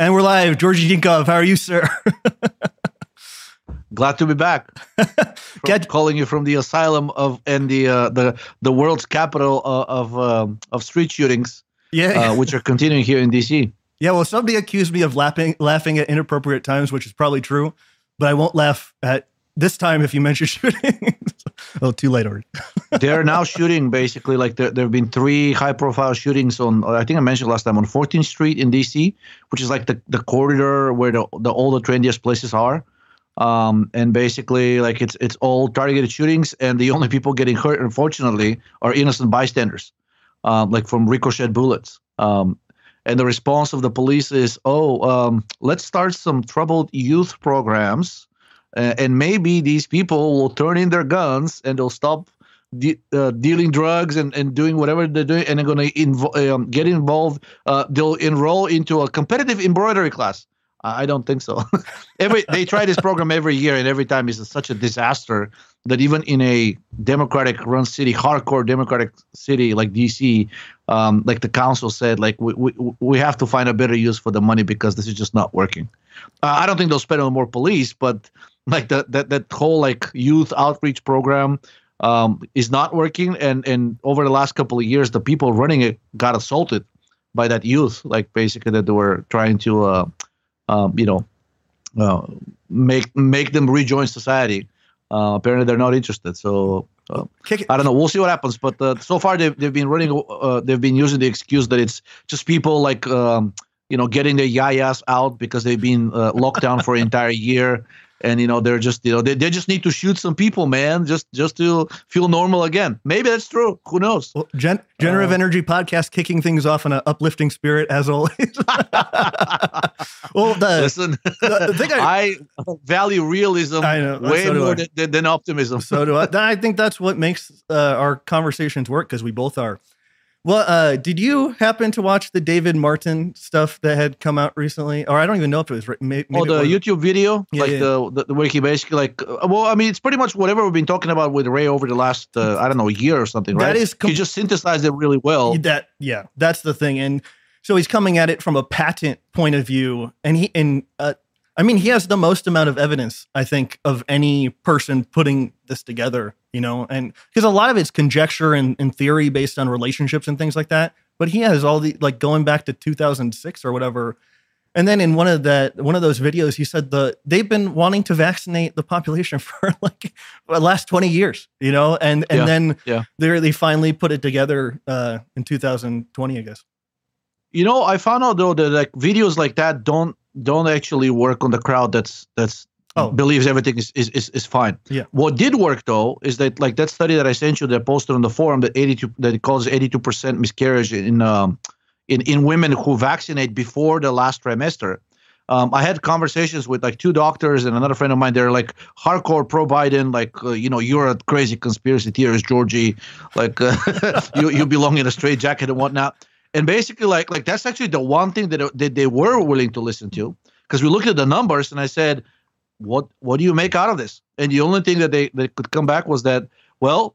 And we're live. Georgi Dinkov, how are you, sir? Glad to be back. Get, calling you from the asylum of and the uh, the the world's capital of of, um, of street shootings. Yeah, uh, which are continuing here in DC. Yeah, well, somebody accused me of laughing laughing at inappropriate times, which is probably true, but I won't laugh at this time if you mention shooting. oh, too late already. They're now shooting basically like there, there have been three high profile shootings on I think I mentioned last time on 14th Street in DC, which is like the, the corridor where the, the all the trendiest places are. Um, and basically like it's it's all targeted shootings and the only people getting hurt unfortunately are innocent bystanders. Um, like from ricochet bullets. Um, and the response of the police is, "Oh, um, let's start some troubled youth programs uh, and maybe these people will turn in their guns and they'll stop de- uh, dealing drugs and, and doing whatever they're doing and they're going to invo- um, get involved uh, they'll enroll into a competitive embroidery class I don't think so. every they try this program every year, and every time it's such a disaster that even in a democratic-run city, hardcore democratic city like DC, um, like the council said, like we, we we have to find a better use for the money because this is just not working. Uh, I don't think they'll spend on more police, but like that that that whole like youth outreach program um, is not working and and over the last couple of years the people running it got assaulted by that youth like basically that they were trying to uh, um, you know uh, make make them rejoin society uh, apparently they're not interested so uh, I don't know. We'll see what happens. But uh, so far, they've, they've been running. Uh, they've been using the excuse that it's just people like um, you know getting their yayas out because they've been uh, locked down for an entire year and you know they're just you know they, they just need to shoot some people man just just to feel normal again. Maybe that's true. Who knows? Well, Gen- generative uh, energy podcast kicking things off in an uplifting spirit as always. Well the, listen the, the thing I, I, value realism I know, way so more than, than, optimism. So do i. I think that's what makes uh, our conversations work because we both are well, uh, did you happen to watch the David Martin stuff that had come out recently? Or I don't even know if it was. Maybe, maybe oh, the YouTube video, yeah, like yeah. The, the where he basically like. Uh, well, I mean, it's pretty much whatever we've been talking about with Ray over the last uh, I don't know a year or something, right? That is. Com- he just synthesized it really well. That yeah, that's the thing, and so he's coming at it from a patent point of view, and he and uh, I mean, he has the most amount of evidence, I think, of any person putting this together, you know, and because a lot of it's conjecture and, and, theory based on relationships and things like that. But he has all the like going back to 2006 or whatever. And then in one of that one of those videos, he said the they've been wanting to vaccinate the population for like the last 20 years, you know, and and yeah, then yeah. they they finally put it together uh, in 2020, I guess. You know, I found out though that like videos like that don't don't actually work on the crowd that's that's oh. believes everything is, is, is, is fine. Yeah. What did work though is that like that study that I sent you that posted on the forum that 82 that it calls 82% miscarriage in um in, in women who vaccinate before the last trimester. Um, I had conversations with like two doctors and another friend of mine. They're like hardcore pro Biden, like uh, you know you're a crazy conspiracy theorist, Georgie. Like uh, you you belong in a straight jacket and whatnot and basically like like that's actually the one thing that, that they were willing to listen to because we looked at the numbers and i said what what do you make out of this and the only thing that they, they could come back was that well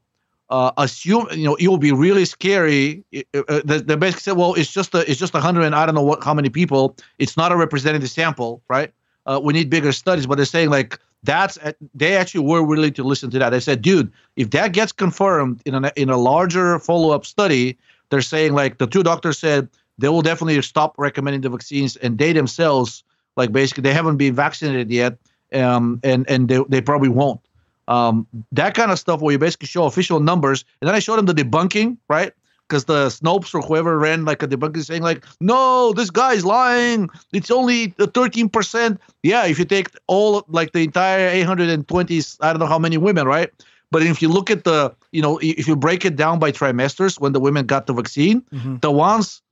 uh, assume you know it will be really scary. Uh, they, they basically said, well, it's just a it's just a hundred and I don't know what how many people. It's not a representative sample, right? Uh, we need bigger studies. But they're saying like that's they actually were willing to listen to that. They said, dude, if that gets confirmed in a in a larger follow up study, they're saying like the two doctors said they will definitely stop recommending the vaccines, and they themselves, like basically, they haven't been vaccinated yet, um, and and they they probably won't. Um, that kind of stuff where you basically show official numbers, and then I showed them the debunking, right? Because the Snopes or whoever ran like a debunking saying like, no, this guy's lying. It's only 13%. Yeah, if you take all like the entire 820, I don't know how many women, right? But if you look at the, you know, if you break it down by trimesters when the women got the vaccine, mm-hmm. the ones,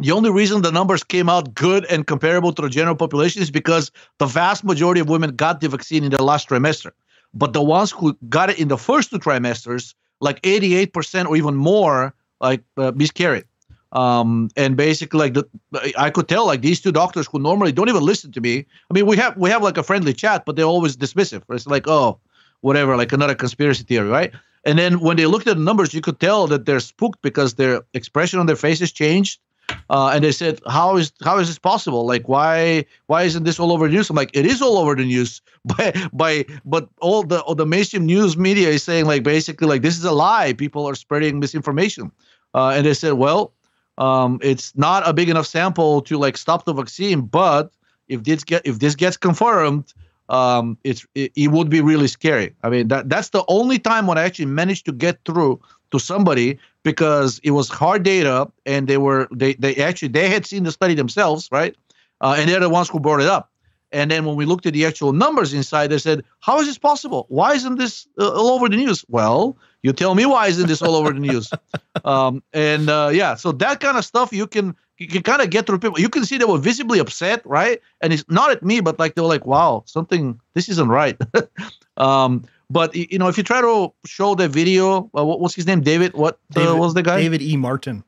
the only reason the numbers came out good and comparable to the general population is because the vast majority of women got the vaccine in the last trimester. But the ones who got it in the first two trimesters, like 88% or even more, like uh, miscarried. Um, and basically, like the, I could tell, like these two doctors who normally don't even listen to me. I mean, we have we have like a friendly chat, but they're always dismissive. It's like, oh, whatever, like another conspiracy theory, right? And then when they looked at the numbers, you could tell that they're spooked because their expression on their faces changed. Uh, and they said, "How is how is this possible? Like, why why isn't this all over the news?" I'm like, "It is all over the news, by by but all the all the mainstream news media is saying like basically like this is a lie. People are spreading misinformation." Uh, and they said, "Well, um, it's not a big enough sample to like stop the vaccine, but if this get if this gets confirmed." Um, it's it, it would be really scary. I mean that that's the only time when I actually managed to get through to somebody because it was hard data and they were they they actually they had seen the study themselves right? Uh, and they're the ones who brought it up. And then when we looked at the actual numbers inside they said how is this possible? Why isn't this uh, all over the news? Well you tell me why isn't this all over the news. Um, and uh, yeah so that kind of stuff you can you can kind of get through people you can see they were visibly upset right and it's not at me but like they were like wow something this isn't right um, but you know, if you try to show the video, uh, what, what's his name? David. What uh, was the guy? David E. Martin.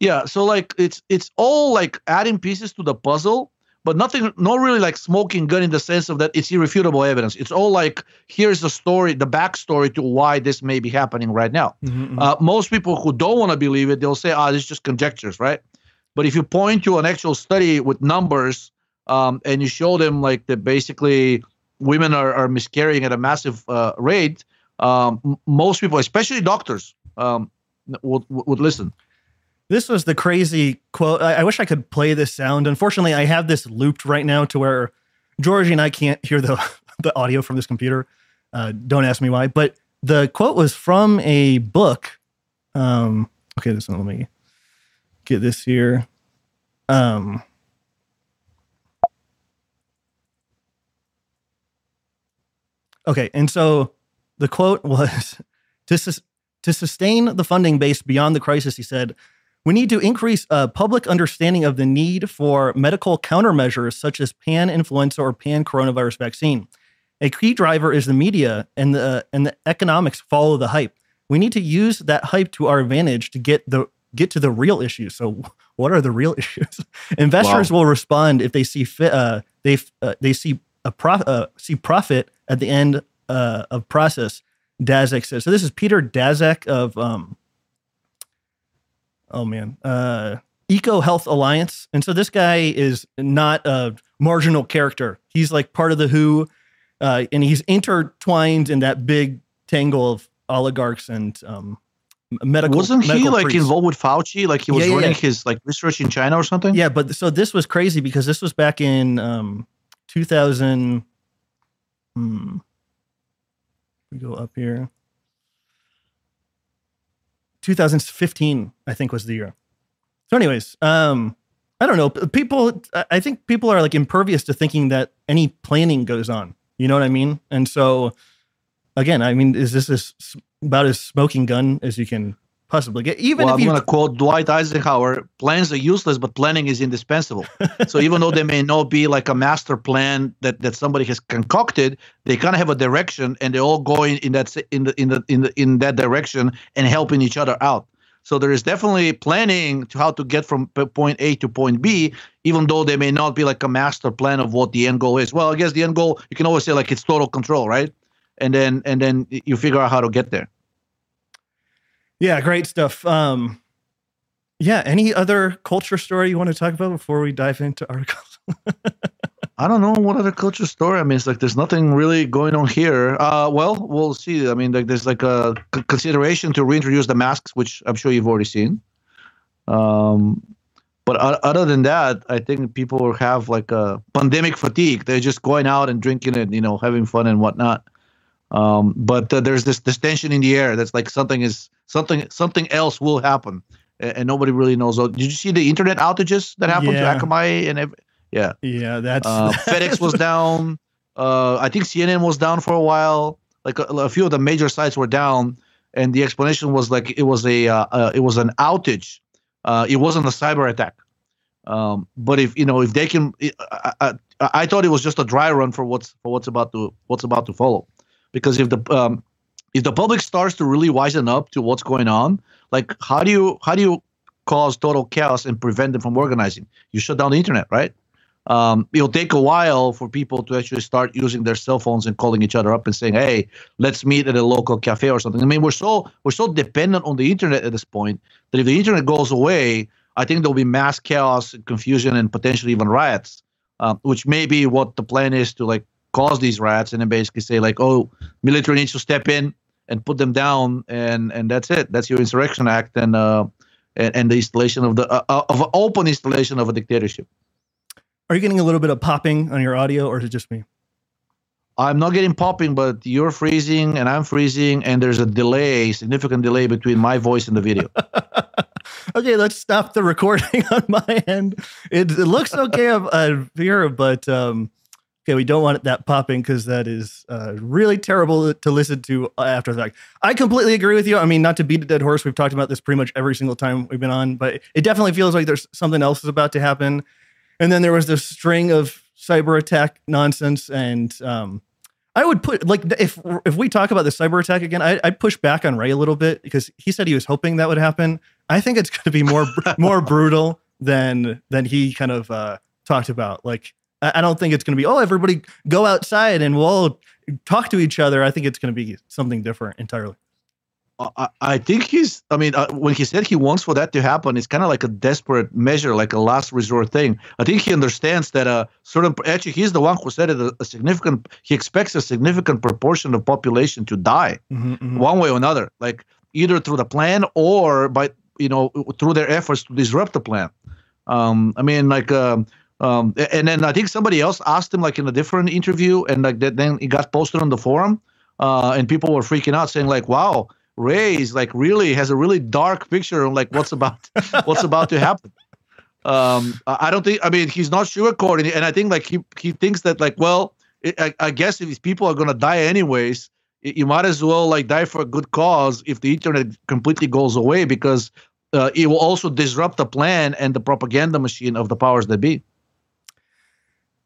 Yeah. So like, it's it's all like adding pieces to the puzzle, but nothing, no really like smoking gun in the sense of that it's irrefutable evidence. It's all like here's the story, the backstory to why this may be happening right now. Mm-hmm. mm-hmm. Uh, most people who don't want to believe it, they'll say, "Ah, this is just conjectures," right? But if you point to an actual study with numbers um, and you show them like that basically women are, are miscarrying at a massive uh, rate, um, most people, especially doctors, um, would, would listen. This was the crazy quote. I, I, wish I could play this sound. Unfortunately, I have this looped right now to where Georgie and I can't hear the, the audio from this computer. Uh, don't ask me why. But the quote was from a book. Um, okay, this one, let me get this here. Um, Okay, and so the quote was to sus- to sustain the funding base beyond the crisis. He said, "We need to increase uh, public understanding of the need for medical countermeasures such as pan influenza or pan coronavirus vaccine. A key driver is the media, and the and the economics follow the hype. We need to use that hype to our advantage to get the get to the real issues. So, what are the real issues? Investors wow. will respond if they see fit. Uh, they uh, they see a prof- uh, see profit at the end uh, of process. Daszak says so. This is Peter Daszak of um, oh man, uh, Eco Health Alliance, and so this guy is not a marginal character. He's like part of the WHO, uh, and he's intertwined in that big tangle of oligarchs and um, medical. Wasn't medical he like involved with Fauci? Like he was yeah, running yeah. his like research in China or something? Yeah, but so this was crazy because this was back in um, 2000. Hmm, we go up here. 2015, I think, was the year. So, anyways, um, I don't know. People, I think people are like impervious to thinking that any planning goes on. You know what I mean? And so, again, I mean, is this as, about as smoking gun as you can possibly get. Even well, if I'm going to quote Dwight Eisenhower: "Plans are useless, but planning is indispensable." so even though they may not be like a master plan that that somebody has concocted, they kind of have a direction, and they're all going in that in the in the in the in that direction and helping each other out. So there is definitely planning to how to get from point A to point B, even though they may not be like a master plan of what the end goal is. Well, I guess the end goal you can always say like it's total control, right? And then and then you figure out how to get there. Yeah, great stuff. Um, yeah, any other culture story you want to talk about before we dive into articles? I don't know what other culture story. I mean, it's like there's nothing really going on here. Uh, well, we'll see. I mean, like there's like a c- consideration to reintroduce the masks, which I'm sure you've already seen. Um, but other than that, I think people have like a pandemic fatigue. They're just going out and drinking and you know having fun and whatnot. Um, but uh, there's this this tension in the air that's like something is something something else will happen, and, and nobody really knows. Did you see the internet outages that happened yeah. to Akamai and every, yeah yeah that's uh, FedEx was down. Uh, I think CNN was down for a while. Like a, a, few of the major sites were down, and the explanation was like it was a uh, uh, it was an outage. Uh, it wasn't a cyber attack. Um, but if you know if they can, I, I, I, thought it was just a dry run for what's for what's about to what's about to follow because if the um, if the public starts to really wisen up to what's going on, like how do you how do you cause total chaos and prevent them from organizing? You shut down the internet, right? Um, it'll take a while for people to actually start using their cell phones and calling each other up and saying, "Hey, let's meet at a local cafe or something." I mean, we're so we're so dependent on the internet at this point that if the internet goes away, I think there'll be mass chaos, and confusion, and potentially even riots, uh, which may be what the plan is to like cause these riots and then basically say like, oh, military needs to step in and put them down, and and that's it. That's your insurrection act and uh, and, and the installation of the uh, uh of an open installation of a dictatorship. Are you getting a little bit of popping on your audio, or is it just me? I'm not getting popping, but you're freezing and I'm freezing, and there's a delay, significant delay between my voice and the video. okay, let's stop the recording on my end. It, it looks okay uh, here, but um, okay, we don't want that popping because that is uh, really terrible to listen to after the fact. I completely agree with you. I mean, not to beat a dead horse, we've talked about this pretty much every single time we've been on, but it definitely feels like there's something else is about to happen. And then there was this string of cyber attack nonsense and um, I would put like if if we talk about the cyber attack again, I, would push back on Ray a little bit because he said he was hoping that would happen. I think it's going to be more more brutal than than he kind of uh, talked about. Like I, don't think it's going to be oh everybody go outside and we'll talk to each other. I think it's going to be something different entirely. I, I think he's. I mean, uh, when he said he wants for that to happen, it's kind of like a desperate measure, like a last resort thing. I think he understands that a certain. Actually, he's the one who said it. A, a significant. He expects a significant proportion of population to die, mm-hmm, mm-hmm. one way or another, like either through the plan or by you know through their efforts to disrupt the plan. Um, I mean, like. Um, um, and then I think somebody else asked him like in a different interview, and like that, then it got posted on the forum, uh, and people were freaking out, saying like, "Wow, Ray is like really has a really dark picture on like what's about what's about to happen. Um, I don't think. I mean, he's not sugarcoating, and I think like he he thinks that like, well, it, I, I, guess if these people are gonna die anyways, it, you might as well like die for a good cause if the internet completely goes away because uh, it will also disrupt the plan and the propaganda machine of the powers that be.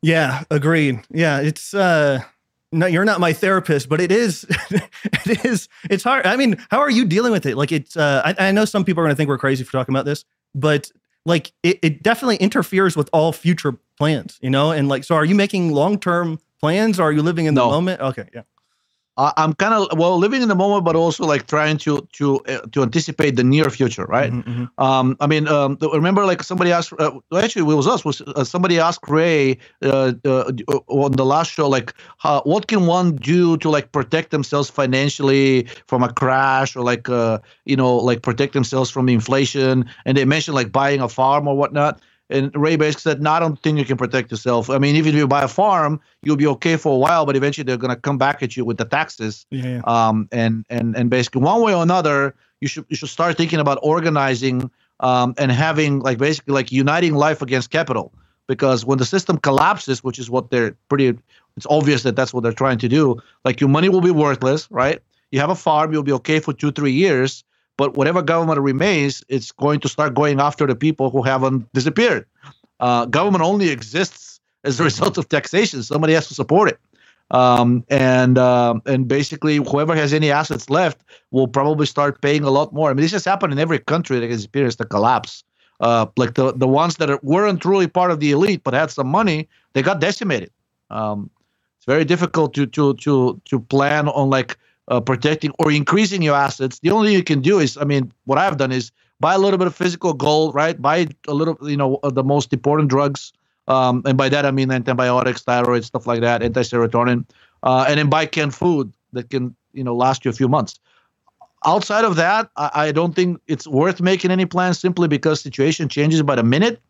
Yeah, agreed. Yeah, it's uh no, you're not my therapist, but it is, it is, it's hard. I mean, how are you dealing with it? Like, it's, uh, I, I know some people are going to think we're crazy for talking about this, but like, it, it definitely interferes with all future plans, you know? And like, so are you making long term plans or are you living in the no. moment? Okay. Yeah. I'm kind of well living in the moment, but also like trying to to uh, to anticipate the near future, right? Mm-hmm, mm-hmm. Um, I mean, um, remember like somebody asked, uh, actually it was us, was uh, somebody asked Ray uh, uh, on the last show, like, how, what can one do to like protect themselves financially from a crash or like uh, you know like protect themselves from inflation? And they mentioned like buying a farm or whatnot. And Ray basically said, "No, I don't think you can protect yourself. I mean, even if you buy a farm, you'll be okay for a while, but eventually they're going to come back at you with the taxes. Yeah. Um, and and and basically, one way or another, you should you should start thinking about organizing um, and having like basically like uniting life against capital. Because when the system collapses, which is what they're pretty, it's obvious that that's what they're trying to do. Like your money will be worthless, right? You have a farm, you'll be okay for two, three years, but whatever government remains, it's going to start going after the people who haven't disappeared. Uh, government only exists as a result of taxation. Somebody has to support it. Um, and uh, and basically, whoever has any assets left will probably start paying a lot more. I mean, this has happened in every country that has experienced a collapse. Uh, like the the ones that weren't truly part of the elite but had some money, they got decimated. Um, it's very difficult to to to to plan on like uh, protecting or increasing your assets, the only thing you can do is, I mean, what I've done is buy a little bit of physical gold, right? Buy a little, you know, the most important drugs. Um, and by that, I mean antibiotics, thyroid, stuff like that, anti-serotonin, uh, and then buy canned food that can, you know, last you a few months. Outside of that, I, I don't think it's worth making any plans simply because situation changes by the minute,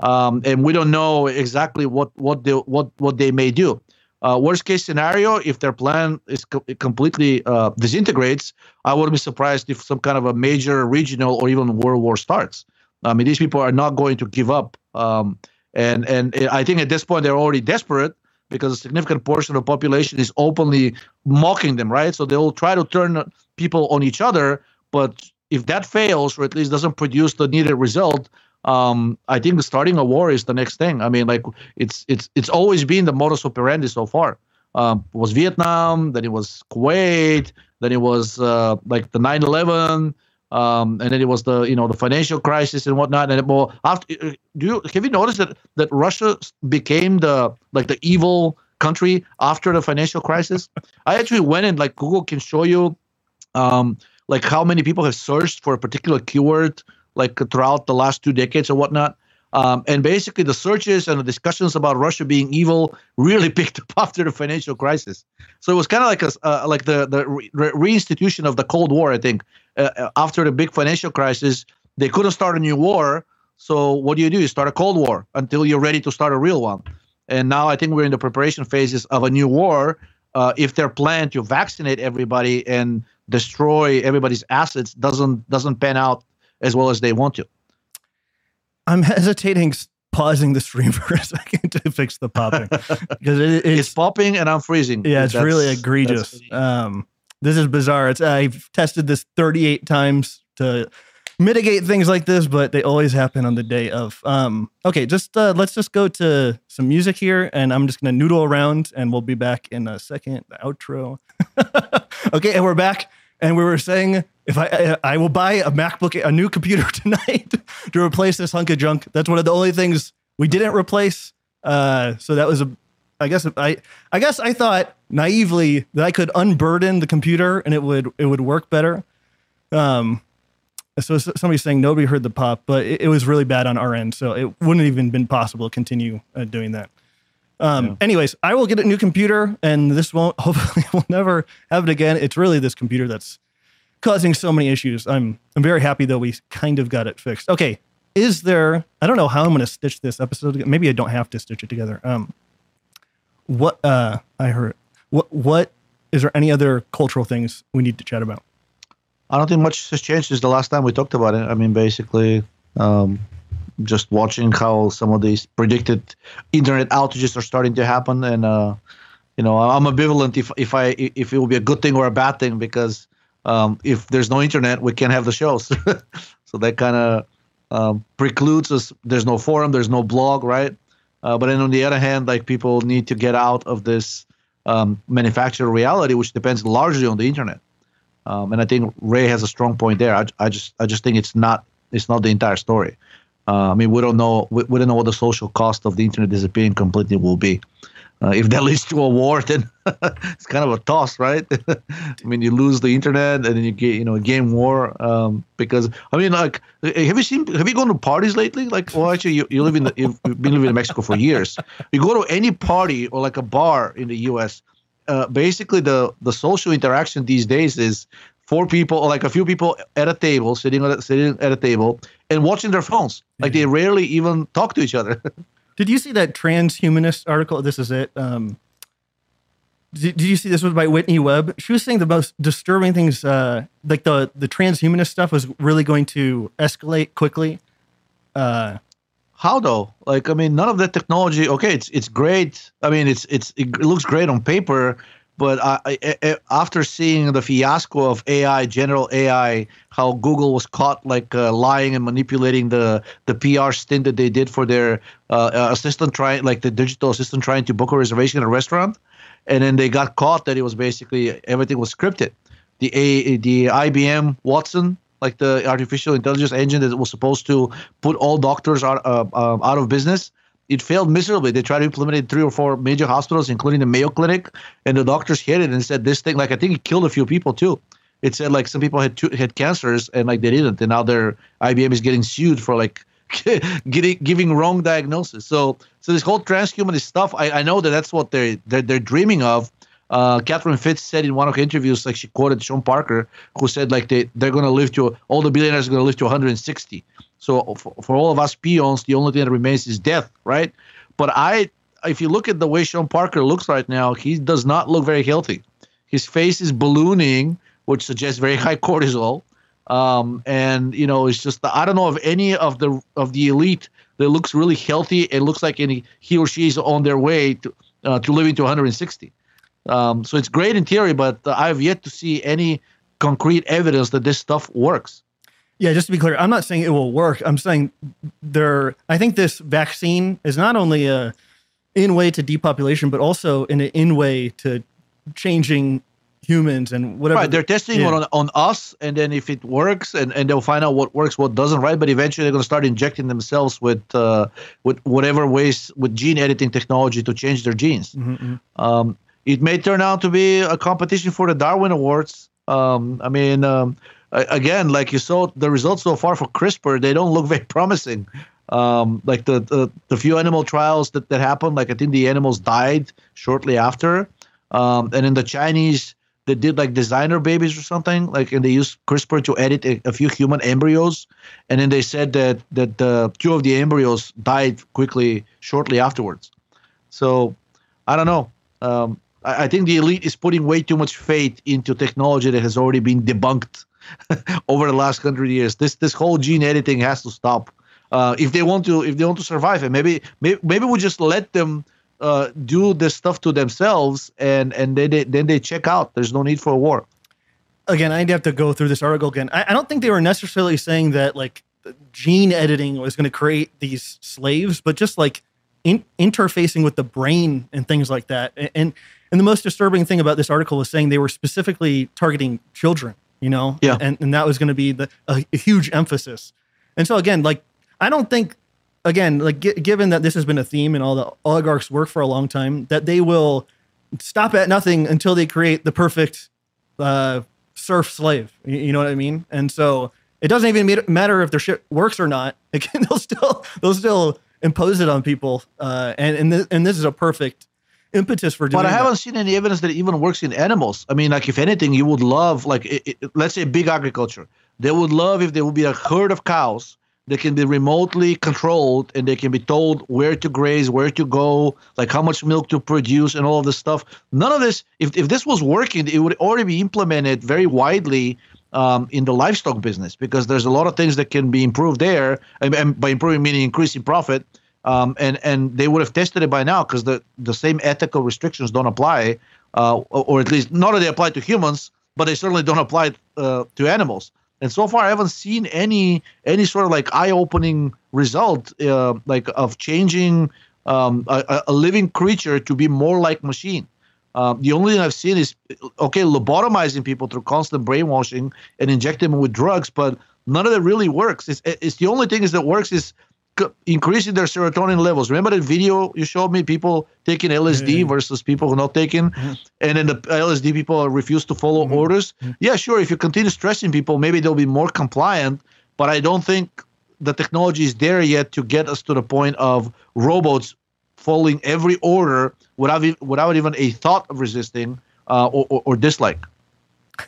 um, and we don't know exactly what what they what what they may do. Uh, worst case scenario, if their plan is co- completely uh, disintegrates, I wouldn't be surprised if some kind of a major regional or even world war starts. I mean, these people are not going to give up, um, and and I think at this point they're already desperate because a significant portion of the population is openly mocking them, right? So they'll try to turn people on each other, but if that fails or at least doesn't produce the needed result, um, I think starting a war is the next thing. I mean, like it's it's it's always been the modus operandi so far. Um, it was Vietnam, then it was Kuwait, then it was uh, like the 9/11, um, and then it was the you know the financial crisis and whatnot. And well, after uh, do you have you noticed that that Russia became the like the evil country after the financial crisis? I actually went and like Google can show you, um, like how many people have searched for a particular keyword like throughout the last two decades or whatnot. Um, and basically, the searches and the discussions about Russia being evil really picked up after the financial crisis. So it was kind of like a uh, like the the re- reinstitution of the Cold War. I think uh, uh, after the big financial crisis, they couldn't start a new war. So what do you do? You start a Cold War until you're ready to start a real one. And now I think we're in the preparation phases of a new war. Uh, if their plan to vaccinate everybody and destroy everybody's assets doesn't doesn't pan out as well as they want to. I'm hesitating pausing the stream for a second to fix the popping because it, it's, it's, popping and I'm freezing. Yeah, it's really egregious. Um, this is bizarre. It's I've tested this 38 times to mitigate things like this, but they always happen on the day of. Um, okay, just uh, let's just go to some music here, and I'm just gonna noodle around, and we'll be back in a second. The outro. okay, and we're back, and we were saying if I I will buy a MacBook, a new computer tonight to replace this hunk of junk. That's one of the only things we didn't replace. Uh, so that was a. I guess I I guess I thought naively that I could unburden the computer and it would it would work better. Um, so somebody's saying nobody heard the pop, but it, it, was really bad on our end, so it wouldn't even been possible to continue uh, doing that. Um, yeah. Anyways, I will get a new computer, and this won't. Hopefully, we'll never have it again. It's really this computer that's causing so many issues. I'm I'm very happy that we kind of got it fixed. Okay, is there? I don't know how I'm going to stitch this episode. Together. Maybe I don't have to stitch it together. Um, what uh, I heard. What what is there any other cultural things we need to chat about? I don't think much has changed since the last time we talked about it. I mean, basically, um, just watching how some of these predicted internet outages are starting to happen, and uh, you know, I'm ambivalent if if I if it will be a good thing or a bad thing because um, if there's no internet, we can't have the shows. so that kind of um, precludes us. There's no forum, there's no blog, right? Uh, but then on the other hand, like people need to get out of this um, manufactured reality, which depends largely on the internet. Um, and I think Ray has a strong point there. I, I just I just think it's not it's not the entire story. Uh, I mean, we don't know we, we don't know what the social cost of the internet disappearing completely will be. Uh, if that leads to a war, then it's kind of a toss, right? I mean, you lose the internet and then you get, you know, game war. Um, because I mean, like, have you seen? Have you gone to parties lately? Like, well, actually, you, you live in the, you've been living in Mexico for years. You go to any party or like a bar in the U.S. Uh, basically, the the social interaction these days is four people or like a few people at a table sitting at a, sitting at a table and watching their phones. Like they rarely even talk to each other. Did you see that transhumanist article? This is it. Um, did, did, you see this was by Whitney Webb? She was saying the most disturbing things, uh, like the the transhumanist stuff, was really going to escalate quickly. Uh, How though? Like, I mean, none of that technology. Okay, it's it's great. I mean, it's it's it looks great on paper, but after seeing the fiasco of AI, general AI, how Google was caught like uh, lying and manipulating the the PR stint that they did for their uh, uh, assistant trying, like the digital assistant trying to book a reservation at a restaurant, and then they got caught that it was basically everything was scripted. The A, the IBM Watson, like the artificial intelligence engine that was supposed to put all doctors out, uh, uh, out of business it failed miserably. They tried to implement it in three or four major hospitals, including the Mayo Clinic, and the doctors hit it and said this thing. Like I think it killed a few people too. It said like some people had two, had cancers and like they didn't, and now their IBM is getting sued for like getting giving wrong diagnosis. So so this whole transhumanist stuff, I, I know that that's what they're they're, they're dreaming of. Uh, Catherine Fitts said in one of her interviews, like she quoted Sean Parker, who said like they they're to live to all the billionaires are to live to 160. So for, for all of us peons, the only thing that remains is death, right? But I, if you look at the way Sean Parker looks right now, he does not look very healthy. His face is ballooning, which suggests very high cortisol. Um, and you know, it's just I don't know of any of the of the elite that looks really healthy. It looks like any he or she is on their way to uh, to living to 160. Um, so it's great in theory, but I've yet to see any concrete evidence that this stuff works. Yeah, just to be clear, I'm not saying it will work. I'm saying there. I think this vaccine is not only a in way to depopulation, but also in an in way to changing humans and whatever. Right, they're testing yeah. on on us, and then if it works, and, and they'll find out what works, what doesn't, right? But eventually, they're going to start injecting themselves with uh, with whatever ways with gene editing technology to change their genes. Mm-hmm. mm-hmm. Um, it may turn out to be a competition for the Darwin Awards. Um, I mean, um, again, like you saw, the results so far for CRISPR, they don't look very promising. Um, like the, the the few animal trials that that happened, like I think the animals died shortly after. Um, and in the Chinese, they did like designer babies or something, like and they used CRISPR to edit a, a few human embryos, and then they said that that two of the embryos died quickly shortly afterwards. So I don't know. Um, I, I think the elite is putting way too much faith into technology that has already been debunked over the last hundred years. This this whole gene editing has to stop uh, if they want to if they want to survive. And maybe maybe, maybe we just let them uh, do this stuff to themselves, and and then they then they check out. There's no need for a war. Again, I'd have to go through this article again. I, I don't think they were necessarily saying that like gene editing was going to create these slaves, but just like in, interfacing with the brain and things like that. And and the most disturbing thing about this article was saying they were specifically targeting children. You know, yeah, and and that was going to be the a, a huge emphasis. And so again, like I don't think again, like g- given that this has been a theme and all the oligarchs work for a long time, that they will stop at nothing until they create the perfect uh, serf slave. You, you know what I mean? And so it doesn't even matter if their shit works or not. Again, they'll still they'll still impose it on people. Uh, and and this, and this is a perfect impetus for doing. But I haven't that. seen any evidence that it even works in animals. I mean, like if anything, you would love like it, it, let's say big agriculture. They would love if there would be a herd of cows they can be remotely controlled and they can be told where to graze, where to go, like how much milk to produce, and all of this stuff. None of this, if, if this was working, it would already be implemented very widely um, in the livestock business because there's a lot of things that can be improved there. And, and by improving, meaning increasing profit. Um, and and they would have tested it by now because the, the same ethical restrictions don't apply, uh, or, at least not that they apply to humans, but they certainly don't apply uh, to animals. And so far, I haven't seen any any sort of like eye-opening result, uh, like of changing um, a, a, living creature to be more like machine. Um, the only thing I've seen is okay, lobotomizing people through constant brainwashing and injecting them with drugs, but none of that really works. It's, it's the only thing is that works is increasing their serotonin levels. Remember that video you showed me, people taking LSD mm-hmm. versus people who are not taking, mm-hmm. and then the LSD people refuse to follow mm-hmm. orders. Mm-hmm. Yeah, sure. If you continue stressing people, maybe they'll be more compliant. But I don't think the technology is there yet to get us to the point of robots following every order without without even a thought of resisting uh, or, or, or, dislike.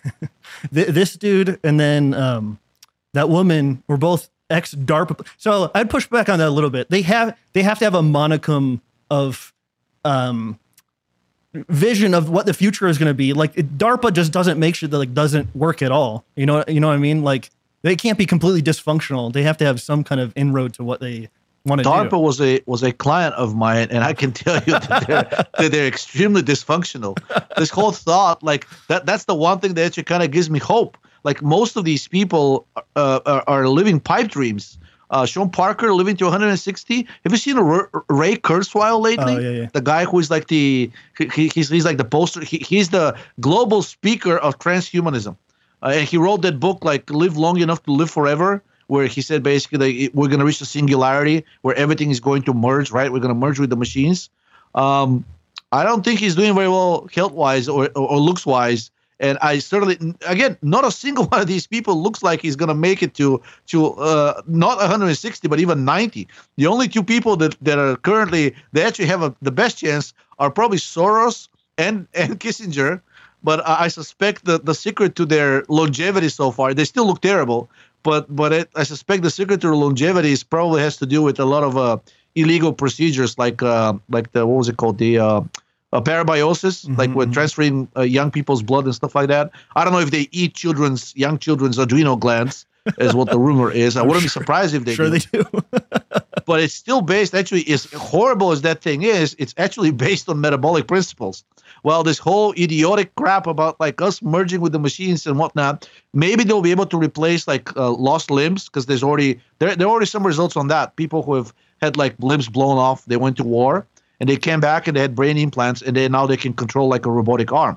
this dude and then um, that woman were both ex DARPA. So I'd push back on that a little bit. They have they have to have a monicum of um, vision of what the future is going to be. Like DARPA just doesn't make sure that like doesn't work at all. You know you know what I mean? Like they can't be completely dysfunctional. They have to have some kind of inroad to what they want to do. DARPA was a was a client of mine, and I can tell you that they're, that they're extremely dysfunctional. This whole thought, like that, that's the one thing that actually kind of gives me hope like most of these people uh, are, are, living pipe dreams. Uh, Sean Parker living to 160. Have you seen R- Ray Kurzweil lately? Oh, yeah, yeah. The guy who is like the he, he's he's like the poster. He, he's the global speaker of transhumanism, uh, and he wrote that book like "Live Long Enough to Live Forever," where he said basically that we're going to reach a singularity where everything is going to merge. Right, we're going to merge with the machines. Um, I don't think he's doing very well health wise or, or, or looks wise and I certainly, again, not a single one of these people looks like he's going to make it to to uh, not 160, but even 90. The only two people that, that are currently they actually have a, the best chance are probably Soros and and Kissinger. But I suspect that the secret to their longevity so far, they still look terrible. But but it, I suspect the secret to longevity is probably has to do with a lot of uh, illegal procedures, like uh, like the what was it called the uh, parabiosis, mm-hmm. like with mm-hmm. transferring uh, young people's blood and stuff like that. I don't know if they eat children's young children's adrenal glands, is what the rumor is. I wouldn't be surprised if they sure do. they do. but it's still based. Actually, as horrible as that thing is, it's actually based on metabolic principles. Well, this whole idiotic crap about like us merging with the machines and whatnot, maybe they'll be able to replace like uh, lost limbs because there's already there there are already some results on that. People who have had like limbs blown off, they went to war and they came back and they had brain implants and they now they can control like a robotic arm.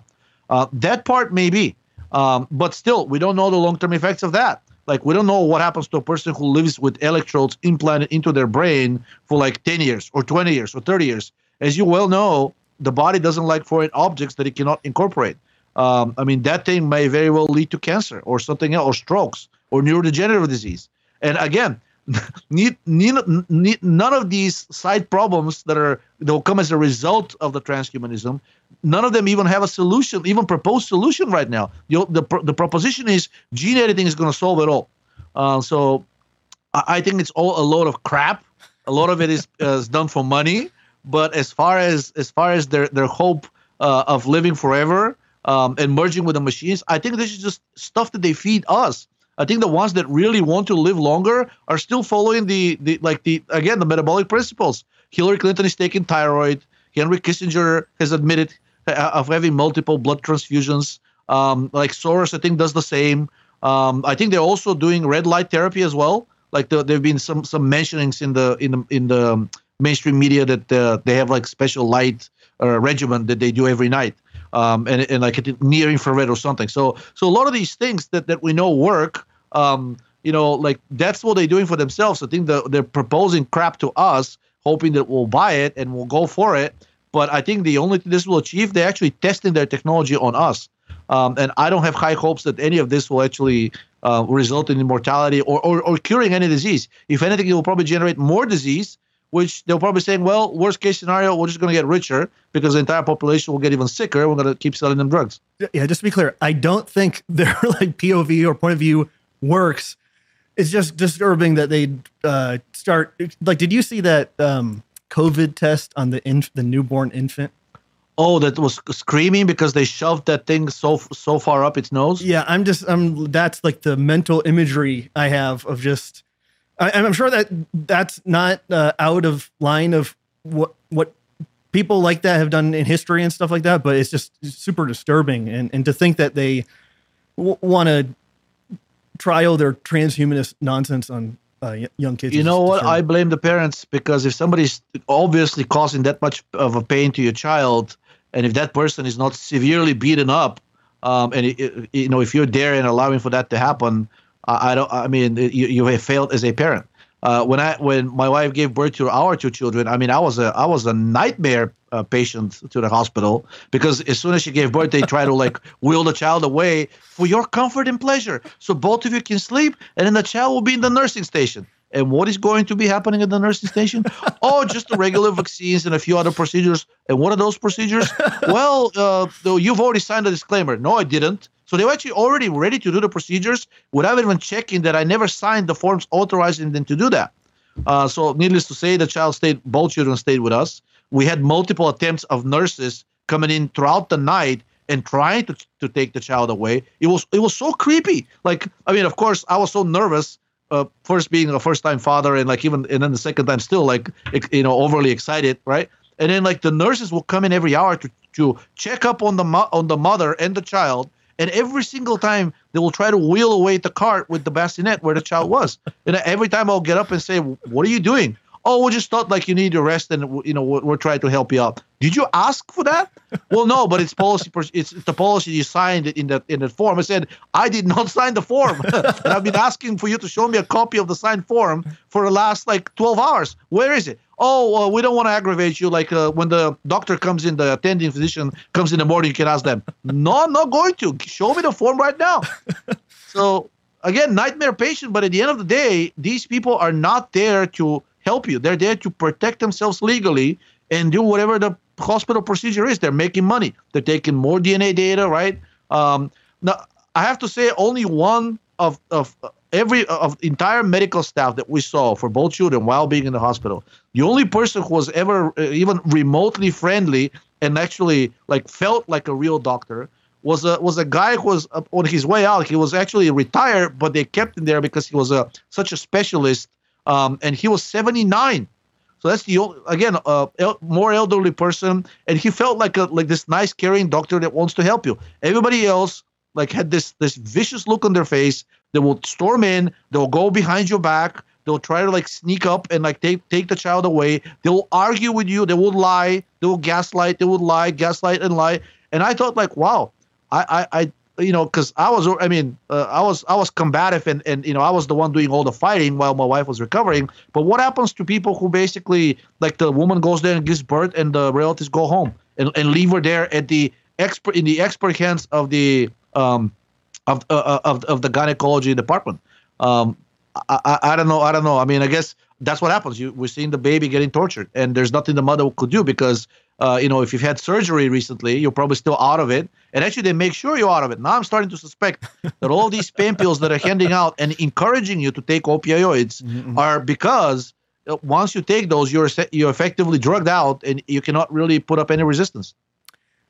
Uh, that part maybe, um, but still we don't know the long-term effects of that. Like we don't know what happens to a person who lives with electrodes implanted into their brain for like 10 years or 20 years or 30 years. As you well know, the body doesn't like foreign objects that it cannot incorporate. um, I mean, that thing may very well lead to cancer or something else, or strokes or neurodegenerative disease. And again, none of these side problems that are that will come as a result of the transhumanism, none of them even have a solution, even proposed solution right now. The the, the proposition is gene editing is going to solve it all. Uh, so I, think it's all a load of crap. A lot of it is, is done for money. But as far as as far as their their hope uh, of living forever um, and merging with the machines, I think this is just stuff that they feed us. I think the ones that really want to live longer are still following the, the like the again the metabolic principles. Hillary Clinton is taking thyroid. Henry Kissinger has admitted uh, of having multiple blood transfusions. Um, like Soros, I think does the same. Um, I think they're also doing red light therapy as well. Like the, there've been some some mentionings in the in the in the mainstream media that uh, they have like special light uh, regimen that they do every night um, and, and like near infrared or something. So so a lot of these things that, that we know work, um, you know, like that's what they're doing for themselves. I think the, they're proposing crap to us, hoping that we'll buy it and we'll go for it. But I think the only thing this will achieve, they're actually testing their technology on us. Um, and I don't have high hopes that any of this will actually uh, result in immortality or, or, or curing any disease. If anything, it will probably generate more disease which they'll probably saying, well, worst case scenario, we're just going to get richer because the entire population will get even sicker. We're going to keep selling them drugs. Yeah, just to be clear, I don't think their like POV or point of view works. It's just disturbing that they uh, start like. Did you see that um, COVID test on the inf- the newborn infant? Oh, that was screaming because they shoved that thing so so far up its nose. Yeah, I'm just I'm. That's like the mental imagery I have of just I, am sure that that's not uh, out of line of what what people like that have done in history and stuff like that. But it's just super disturbing, and and to think that they w- want to trial their transhumanist nonsense on uh, young kids. You know what? I blame the parents because if somebody's obviously causing that much of a pain to your child, and if that person is not severely beaten up, um, and it, it, you know if you're there and allowing for that to happen, I don't. I mean, you, you have failed as a parent. Uh, when I when my wife gave birth to our two children, I mean, I was a I was a nightmare uh, patient to the hospital because as soon as she gave birth, they try to like wheel the child away for your comfort and pleasure, so both of you can sleep, and then the child will be in the nursing station. And what is going to be happening at the nursing station? oh, just the regular vaccines and a few other procedures. And what are those procedures? well, uh, you've already signed a disclaimer. No, I didn't. So they were actually already ready to do the procedures without even checking that I never signed the forms authorizing them to do that. Uh, so, needless to say, the child stayed, both children stayed with us. We had multiple attempts of nurses coming in throughout the night and trying to, to take the child away. It was it was so creepy. Like, I mean, of course, I was so nervous. Uh, first being a first time father, and like even and then the second time still like you know overly excited, right? And then like the nurses will come in every hour to to check up on the mo- on the mother and the child and every single time they will try to wheel away the cart with the bassinet where the child was. And every time I'll get up and say, "What are you doing?" Oh, we just thought like you need to rest, and you know we're, trying to help you out. Did you ask for that? well, no, but it's policy. It's, the policy you signed in that in that form. I said I did not sign the form, and I've been asking for you to show me a copy of the signed form for the last like twelve hours. Where is it? Oh, uh, we don't want to aggravate you. Like uh, when the doctor comes in, the attending physician comes in the morning, you can ask them. no, I'm not going to. Show me the form right now. so again, nightmare patient. But at the end of the day, these people are not there to help you. They're there to protect themselves legally and do whatever the hospital procedure is. They're making money. They're taking more DNA data, right? Um, now, I have to say, only one of of every of entire medical staff that we saw for both children while being in the hospital the only person who was ever uh, even remotely friendly and actually like felt like a real doctor was a was a guy who was uh, on his way out he was actually retired but they kept him there because he was a such a specialist um, and he was 79 so that's the only, again uh, el- more elderly person and he felt like a like this nice caring doctor that wants to help you. Everybody else like had this this vicious look on their face. They will storm in. They'll go behind your back. They'll try to like sneak up and like take take the child away. They will argue with you. They will lie. They will gaslight. They will lie, gaslight, and lie. And I thought like, wow, I I, I you know, because I was, I mean, uh, I was, I was combative, and and you know, I was the one doing all the fighting while my wife was recovering. But what happens to people who basically, like, the woman goes there and gives birth, and the relatives go home and, and leave her there at the expert in the expert hands of the um, of, uh, uh, of of the gynecology department. Um, I, I, I don't know. I don't know. I mean, I guess that's what happens. You we're seeing the baby getting tortured, and there's nothing the mother could do because uh, you know if you've had surgery recently, you're probably still out of it. And actually, they make sure you're out of it. Now I'm starting to suspect that all these pain pills that are handing out and encouraging you to take opioids mm-hmm. are because uh, once you take those, you're you're effectively drugged out, and you cannot really put up any resistance.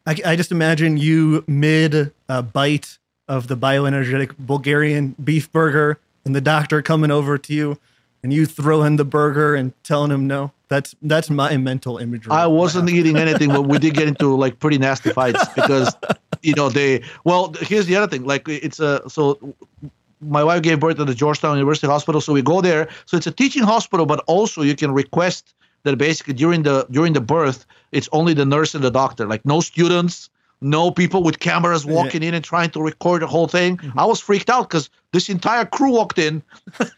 I, I just imagine you mid uh, bite of the bioenergetic Bulgarian beef burger, and the doctor coming over to you, and you throwing the burger and telling him no. That's that's my mental imagery. I wasn't eating anything, but we did get into like pretty nasty fights because you know they. Well, here's the other thing. Like it's a so my wife gave birth at the Georgetown University Hospital, so we go there. So it's a teaching hospital, but also you can request that basically during the during the birth, it's only the nurse and the doctor, like no students, no people with cameras walking yeah. in and trying to record the whole thing. Mm-hmm. I was freaked out because this entire crew walked in,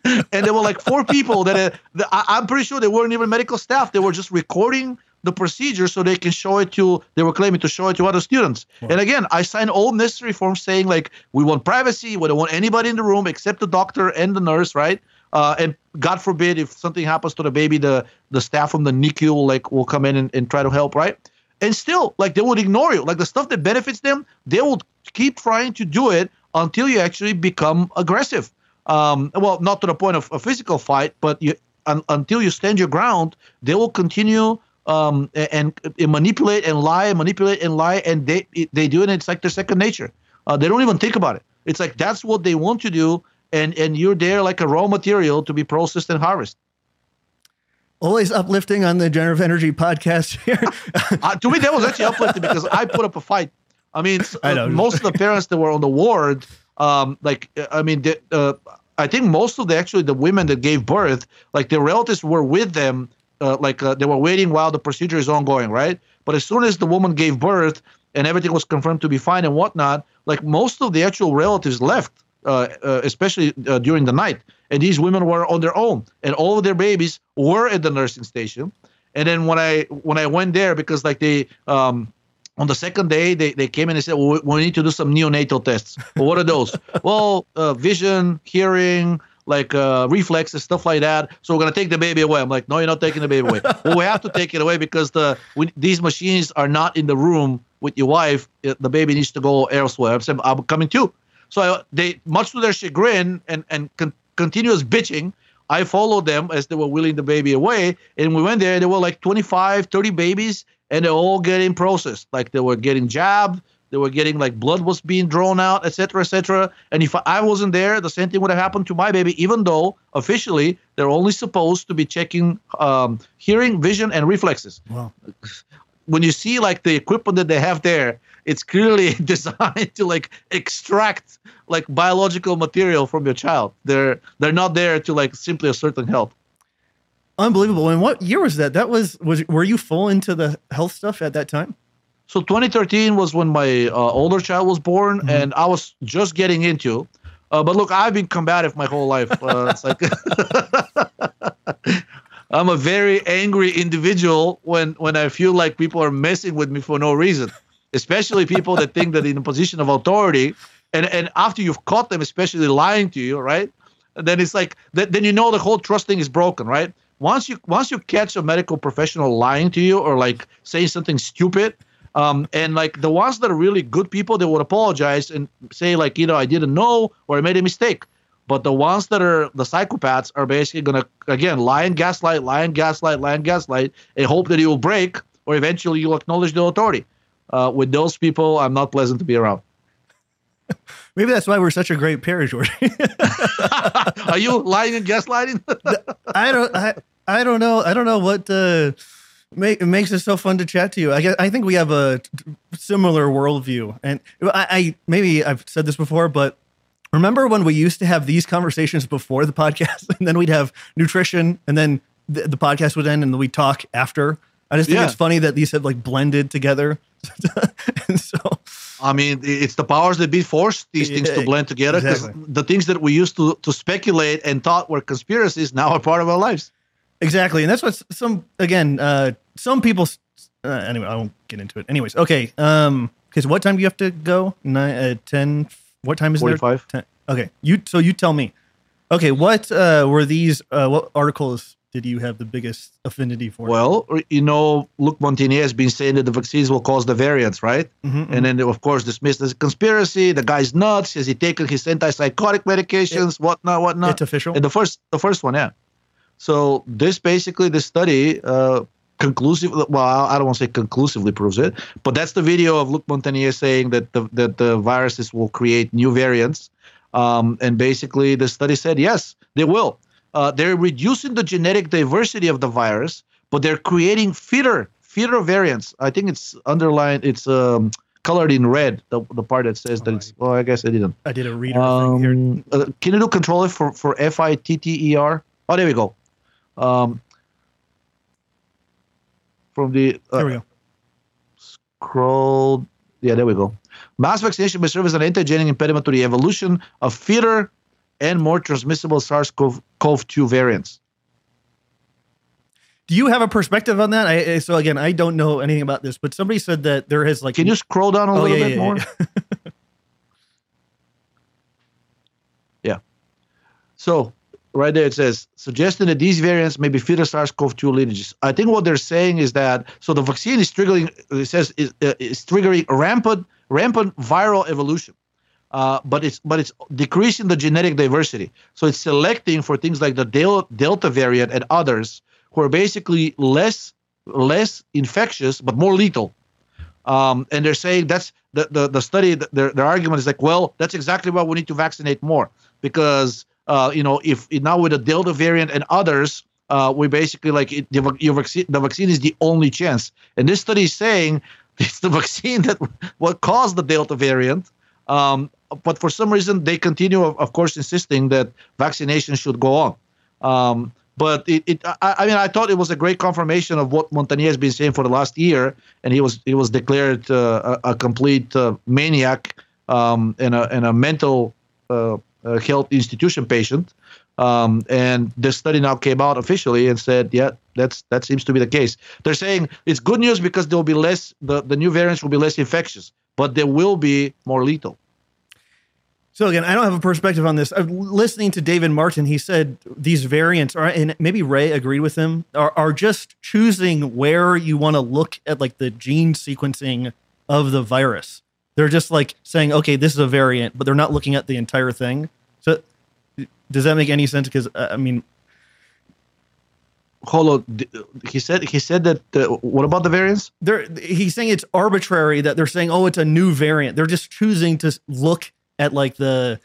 and there were like four people that uh, I, am pretty sure they weren't even medical staff. They were just recording the procedure so they can show it to they were claiming to show it to other students wow. and again i signed all necessary forms saying like we want privacy we don't want anybody in the room except the doctor and the nurse right uh, and god forbid if something happens to the baby the the staff from the nicu will like will come in and, and try to help right and still like they would ignore you like the stuff that benefits them they will keep trying to do it until you actually become aggressive um, well not to the point of a physical fight but you un, until you stand your ground they will continue um, and, and, manipulate and lie, and manipulate and lie, and they they do it. it's like their second nature. Uh, they don't even think about it. It's like that's what they want to do, and and you're there like a raw material to be processed and harvested. Always uplifting on the Generative Energy podcast here. uh, to me, that was actually uplifting because I put up a fight. I mean, I know. most of the parents that were on the ward, um, like I mean, they, uh, I think most of the actually the women that gave birth, like their relatives were with them uh, like uh, they were waiting while the procedure is ongoing, right? But as soon as the woman gave birth and everything was confirmed to be fine and whatnot, like most of the actual relatives left, uh, uh especially uh, during the night, and these women were on their own, and all of their babies were at the nursing station. And then when I when I went there, because like they um, on the second day they, they came in and said well, we need to do some neonatal tests well, what are those well uh, vision hearing like uh, reflexes, stuff like that. So we're gonna take the baby away. I'm like, no, you're not taking the baby away. well, we have to take it away because the we, these machines are not in the room with your wife. The baby needs to go elsewhere. I'm saying I'm coming too. So they, much to their chagrin and and con- continuous bitching, I followed them as they were wheeling the baby away. And we went there. There were like 25, 30 babies, and they're all getting processed. Like they were getting jabbed they were getting like blood was being drawn out, etc., etc. And if I wasn't there, the same thing would have happened to my baby, even though officially they're only supposed to be checking um, hearing, vision, and reflexes. Wow. When you see like the equipment that they have there, it's clearly designed to like extract like biological material from your child. They're they're not there to like simply ascertain health. Unbelievable. And what year was that? That was was were you full into the health stuff at that time? So 2013 was when my uh, older child was born, mm-hmm. and I was just getting into. Uh, but look, I've been combative my whole life. Uh, it's like I'm a very angry individual when when I feel like people are messing with me for no reason, especially people that think that in a position of authority, and and after you've caught them, especially lying to you, right? Then it's like then you know the whole trust thing is broken, right? Once you once you catch a medical professional lying to you or like saying something stupid, um, and like the ones that are really good people, they would apologize and say like, you know, I didn't know or I made a mistake. But the ones that are the psychopaths are basically gonna again lie and gaslight, lie and gaslight, lie and gaslight, and hope that you will break or eventually you'll acknowledge the authority. Uh, with those people, I'm not pleasant to be around. Maybe that's why we're such a great pair, George. are you lying and gaslighting? I don't. I, I don't know. I don't know what. Uh, Make, makes it so fun to chat to you. I guess, I think we have a similar worldview, and I, I maybe I've said this before, but remember when we used to have these conversations before the podcast, and then we'd have nutrition, and then the, the podcast would end, and we'd talk after. I just think yeah. it's funny that these have like blended together, and so. I mean, it's the powers that be forced these things to blend together because exactly. the things that we used to, to speculate and thought were conspiracies now are part of our lives. Exactly, and that's what some again. Uh, some people. Uh, anyway, I won't get into it. Anyways, okay. Um, Because what time do you have to go? Nine, uh, 10. What time is there? 45. 10. Okay. You so you tell me. Okay, what uh, were these? Uh, what articles did you have the biggest affinity for? Well, you know, Luc Montagnier has been saying that the vaccines will cause the variants, right? Mhm, And then, of course, dismissed as a conspiracy. The guy's nuts. Has he taken his antipsychotic medications? whatnot, whatnot. it's official. And the first, the first one, yeah. So this basically, this study uh, conclusive. Well, I don't want to say conclusively proves it, but that's the video of Luc Montagnier saying that the that the viruses will create new variants. Um, and basically, the study said yes, they will. Uh, they're reducing the genetic diversity of the virus, but they're creating fitter fitter variants. I think it's underlined. It's um, colored in red. The, the part that says that it's. Well, I guess I didn't. I did a reader thing here. Um, uh, can you do control F for for F I T T E R? Oh, there we go. Um, from the uh, Here we go. scroll. Yeah, there we go. Mass vaccination may serve as an antigenic impediment to the evolution of fitter and more transmissible SARS-CoV-2 variants. Do you have a perspective on that? I, so again, I don't know anything about this, but somebody said that there has like Can you scroll down a Oh, little yeah, bit yeah, more? yeah. Yeah. So right there it says suggesting that these variants may be fetal SARS-CoV-2 lineages. I think what they're saying is that so the vaccine is triggering. It says is, uh, is triggering rampant rampant viral evolution. Uh, but it's but it's decreasing the genetic diversity. So it's selecting for things like the del- Delta variant and others who are basically less less infectious but more lethal. Um, and they're saying that's the the, the study. Their their argument is like, well, that's exactly why we need to vaccinate more because uh, you know if now with the Delta variant and others, uh, we basically like it, the, vaccine. The vaccine is the only chance. And this study is saying it's the vaccine that what caused the Delta variant. Um, but for some reason, they continue, of, of course, insisting that vaccination should go on. Um, but it, it I, I mean, I thought it was a great confirmation of what Montagnier has been saying for the last year, and he was he was declared uh, a, a complete uh, maniac um, and a and a mental uh, uh, health institution patient. Um, and this study now came out officially and said, yeah, that's that seems to be the case. They're saying it's good news because there will be less the, the new variants will be less infectious, but they will be more lethal. So again, I don't have a perspective on this. I'm listening to David Martin. He said these variants are, and maybe Ray agreed with him, are, are just choosing where you want to look at like the gene sequencing of the virus. They're just like saying, okay, this is a variant, but they're not looking at the entire thing. So does that make any sense? Because uh, I mean, He said he said that. Uh, what about the variants? they're he's saying it's arbitrary that they're saying, oh, it's a new variant. They're just choosing to look at like the.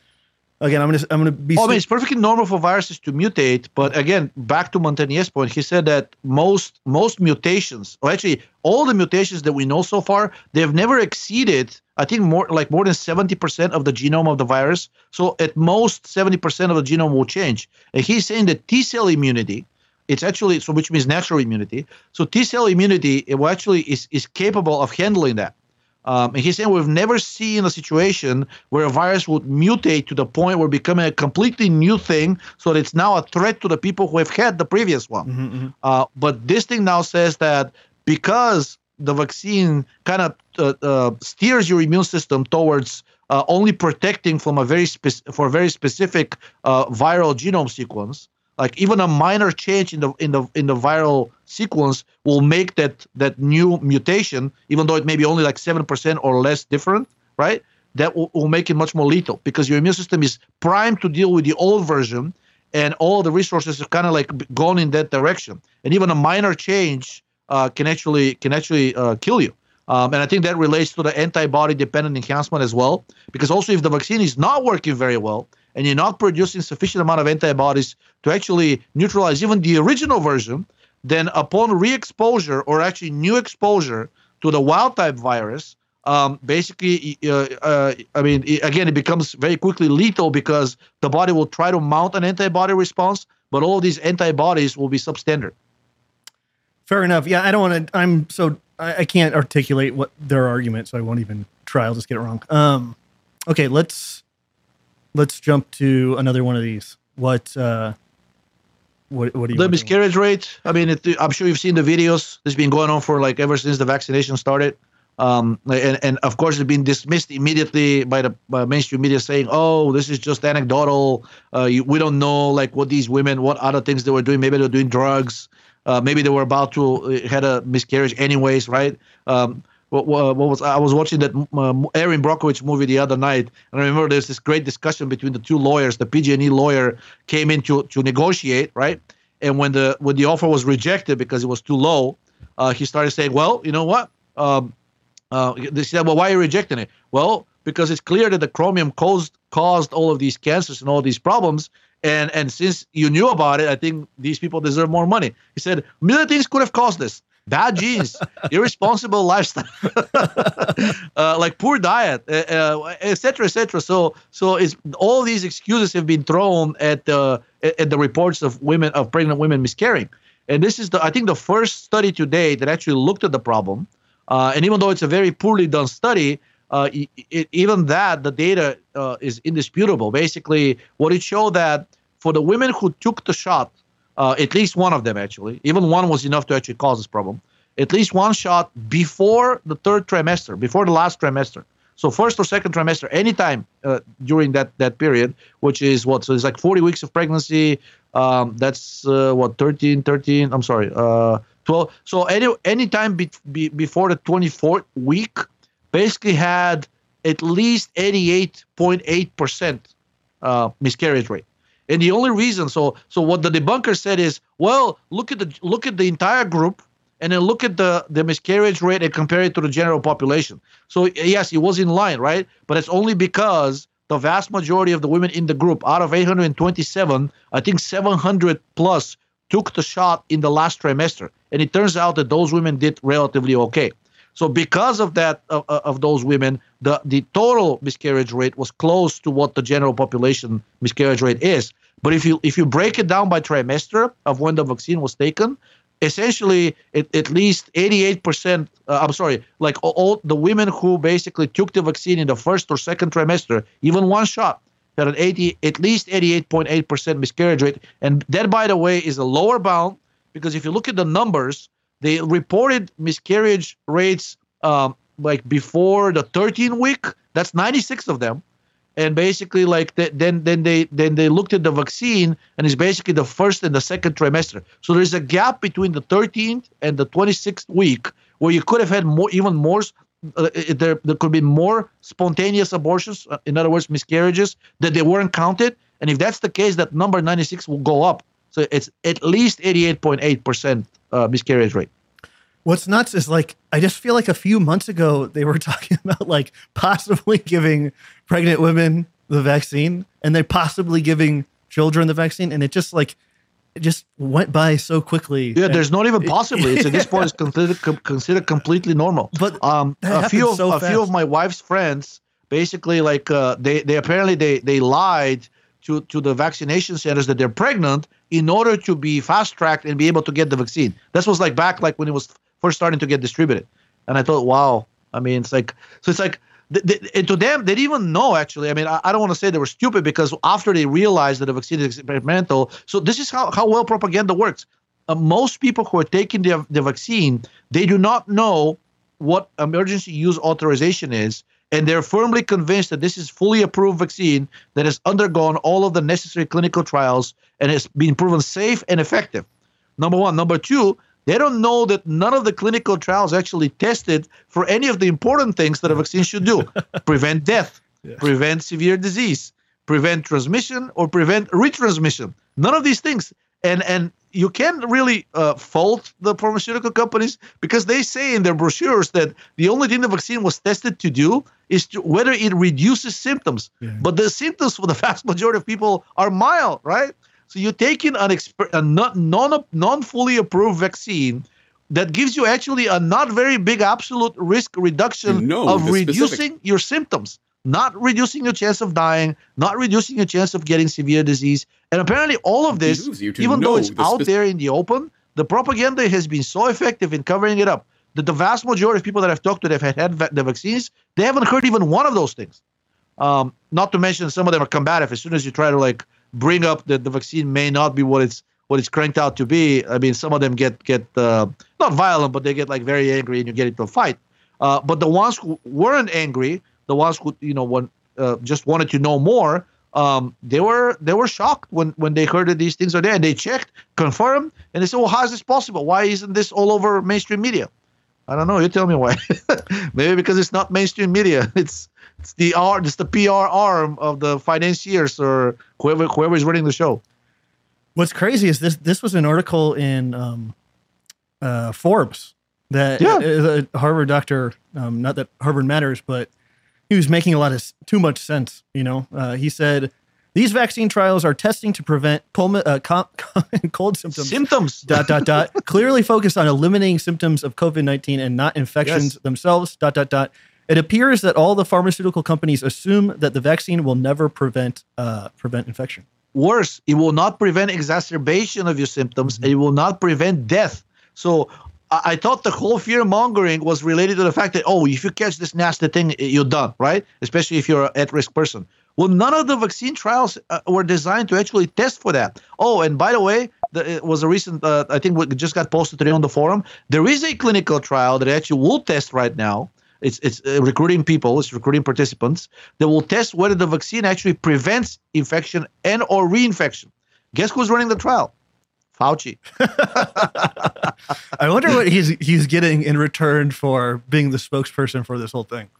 Again, I'm gonna I'm gonna be. Oh, I mean, it's perfectly normal for viruses to mutate, but again, back to Montagnier's point, he said that most most mutations, or actually all the mutations that we know so far, they've never exceeded, I think, more like more than seventy percent of the genome of the virus. So at most, seventy percent of the genome will change. And he's saying that T cell immunity, it's actually so, which means natural immunity. So T cell immunity, actually is is capable of handling that. Um, and he's saying we've never seen a situation where a virus would mutate to the point where becoming a completely new thing, so that it's now a threat to the people who have had the previous one. Mhm, mhm. Uh, but this thing now says that because the vaccine kind of uh, uh, steers your immune system towards uh, only protecting from a very spec- for a very specific uh, viral genome sequence, like even a minor change in the in the in the viral sequence will make that that new mutation, even though it may be only like seven percent or less different, right? That will, will make it much more lethal because your immune system is primed to deal with the old version, and all the resources have kind of like gone in that direction. And even a minor change uh, can actually can actually uh, kill you. Um, and I think that relates to the antibody dependent enhancement as well. Because also, if the vaccine is not working very well and you're not producing sufficient amount of antibodies to actually neutralize even the original version, then upon re-exposure or actually new exposure to the wild type virus, um, basically, uh, uh, I mean, it, again, it becomes very quickly lethal because the body will try to mount an antibody response, but all of these antibodies will be substandard. Fair enough. Yeah, I don't want to. I'm so I, I can't articulate what their argument, so I won't even try. I'll just get it wrong. Um, okay, let's let's jump to another one of these. What uh, what what do you? The miscarriage rate, I mean, it, I'm sure you've seen the videos. This has been going on for like ever since the vaccination started. Um, and, and of course, it's been dismissed immediately by the by mainstream media, saying, "Oh, this is just anecdotal. Uh, you, we don't know like what these women, what other things they were doing. Maybe they were doing drugs. Uh, maybe they were about to uh, had a miscarriage, anyways, right?" Um, what, what, was I was watching that uh, Erin Brockovich movie the other night, and I remember there's this great discussion between the two lawyers. The PG&E lawyer came in to, to negotiate, right? And when the when the offer was rejected because it was too low, uh, he started saying, "Well, you know what? Um, uh, they said, well, why are you rejecting it? Well, because it's clear that the chromium caused caused all of these cancers and all these problems. And and since you knew about it, I think these people deserve more money. He said, million things could have caused this. Bad genes, irresponsible lifestyle, uh, like poor diet, etc., uh, etc. Et so, so it's all these excuses have been thrown at the at the reports of women of pregnant women miscarrying, and this is the I think the first study today that actually looked at the problem uh, and even though it's a very poorly done study, uh, it, it, even that the data uh, is indisputable. Basically, what it showed that for the women who took the shot, uh, at least one of them actually, even one was enough to actually cause this problem. At least one shot before the third trimester, before the last trimester. So first or second trimester, anytime uh, during that that period, which is what so it's like 40 weeks of pregnancy. Um, that's uh, what 13, 13. I'm sorry, 12. So any anytime be, be, before the 24th week, basically had at least 88.8 percent uh, miscarriage rate. And the only reason, so so what the debunker said is, well, look at the look at the entire group, and then look at the the miscarriage rate and compare it to the general population. So yes, it was in line, right? But it's only because the vast majority of the women in the group, out of 827, I think 700 plus took the shot in the last trimester. And it turns out that those women did relatively okay. So because of that, of, of those women, the, the total miscarriage rate was close to what the general population miscarriage rate is. But if you if you break it down by trimester of when the vaccine was taken, essentially it, at least 88% uh, i'm sorry like all the women who basically took the vaccine in the first or second trimester even one shot had an 80 at least 88.8% miscarriage rate and that by the way is a lower bound because if you look at the numbers, they reported miscarriage rates um, like before the 13 week. That's 96 of them, and basically like the, then then they then they looked at the vaccine and it's basically the first and the second trimester. So there's a gap between the 13th and the 26th week where you could have had more even more. Uh, there, there could be more spontaneous abortions, uh, in other words, miscarriages that they weren't counted. And if that's the case, that number 96 will go up. So it's at least 88.8% uh, miscarriage rate. What's nuts is like, I just feel like a few months ago, they were talking about like possibly giving pregnant women the vaccine and they possibly giving children the vaccine. And it just like, it just went by so quickly. Yeah, there's not even possibly. It's at this point it's considered considered completely normal. But um, a few of, so a few of my wife's friends basically like uh, they they apparently they they lied to, to the vaccination centers that they're pregnant in order to be fast tracked and be able to get the vaccine. This was like back like when it was first starting to get distributed. And I thought, wow. I mean, it's like, so it's like, th- th- to them, they didn't even know actually. I mean, I, I don't want to say they were stupid because after they realized that the vaccine is experimental, so this is how, how well propaganda works. Uh, most people who are taking the, the vaccine, they do not know what emergency use authorization is and they're firmly convinced that this is fully approved vaccine that has undergone all of the necessary clinical trials and has been proven safe and effective. Number one. Number two, they don't know that none of the clinical trials actually tested for any of the important things that a vaccine should do prevent death, yes. prevent severe disease, prevent transmission, or prevent retransmission. None of these things. And, and you can't really uh, fault the pharmaceutical companies because they say in their brochures that the only thing the vaccine was tested to do is to, whether it reduces symptoms. Yeah. But the symptoms for the vast majority of people are mild, right? So you're taking an exper- a non non fully approved vaccine that gives you actually a not very big absolute risk reduction of reducing specific. your symptoms not reducing your chance of dying, not reducing your chance of getting severe disease. And apparently, all of this, even though it's the out there in the open, the propaganda has been so effective in covering it up that the vast majority of people that I've talked to that have had the vaccines, they haven't heard even one of those things. Um, not to mention some of them are combative. As soon as you try to like bring up that the vaccine may not be what it's what it's cranked out to be, I mean, some of them get get uh, not violent, but they get like very angry and you get into a fight. Uh, but the ones who weren't angry, the ones who you know want, uh, just wanted to know more, um, they were they were shocked when when they heard that these things are there. And they checked, confirmed, and they said, "Well, how is this possible? Why isn't this all over mainstream media?" I don't know. You tell me why. Maybe because it's not mainstream media. It's it's the R, it's the PR arm of the financiers or whoever whoever is running the show. What's crazy is this. This was an article in um, uh, Forbes that Yeah. uh, a Harvard doctor. Um, not that Harvard matters, but he was making a lot of too much sense. You know, uh, he said these vaccine trials are testing to prevent uh, com- cold symptoms. Symptoms. dot dot dot clearly focused on eliminating symptoms of COVID nineteen and not infections Yes. themselves. Dot dot dot. It appears that all the pharmaceutical companies assume that the vaccine will never prevent uh, prevent infection. Worse, it will not prevent exacerbation of your symptoms. and It will not prevent death. So I, I thought the whole fear mongering was related to the fact that oh, if you catch this nasty thing, you're done, right? Especially if you're an at-risk person. Well, none of the vaccine trials uh, were designed to actually test for that. Oh, and by the way, the, it was a recent, uh, I think, what just got posted today on the forum. There is a clinical trial that actually will test right now. It's it's uh, recruiting people, it's recruiting participants that will test whether the vaccine actually prevents infection and or reinfection. Guess who's running the trial? Fauci. I wonder what he's he's getting in return for being the spokesperson for this whole thing.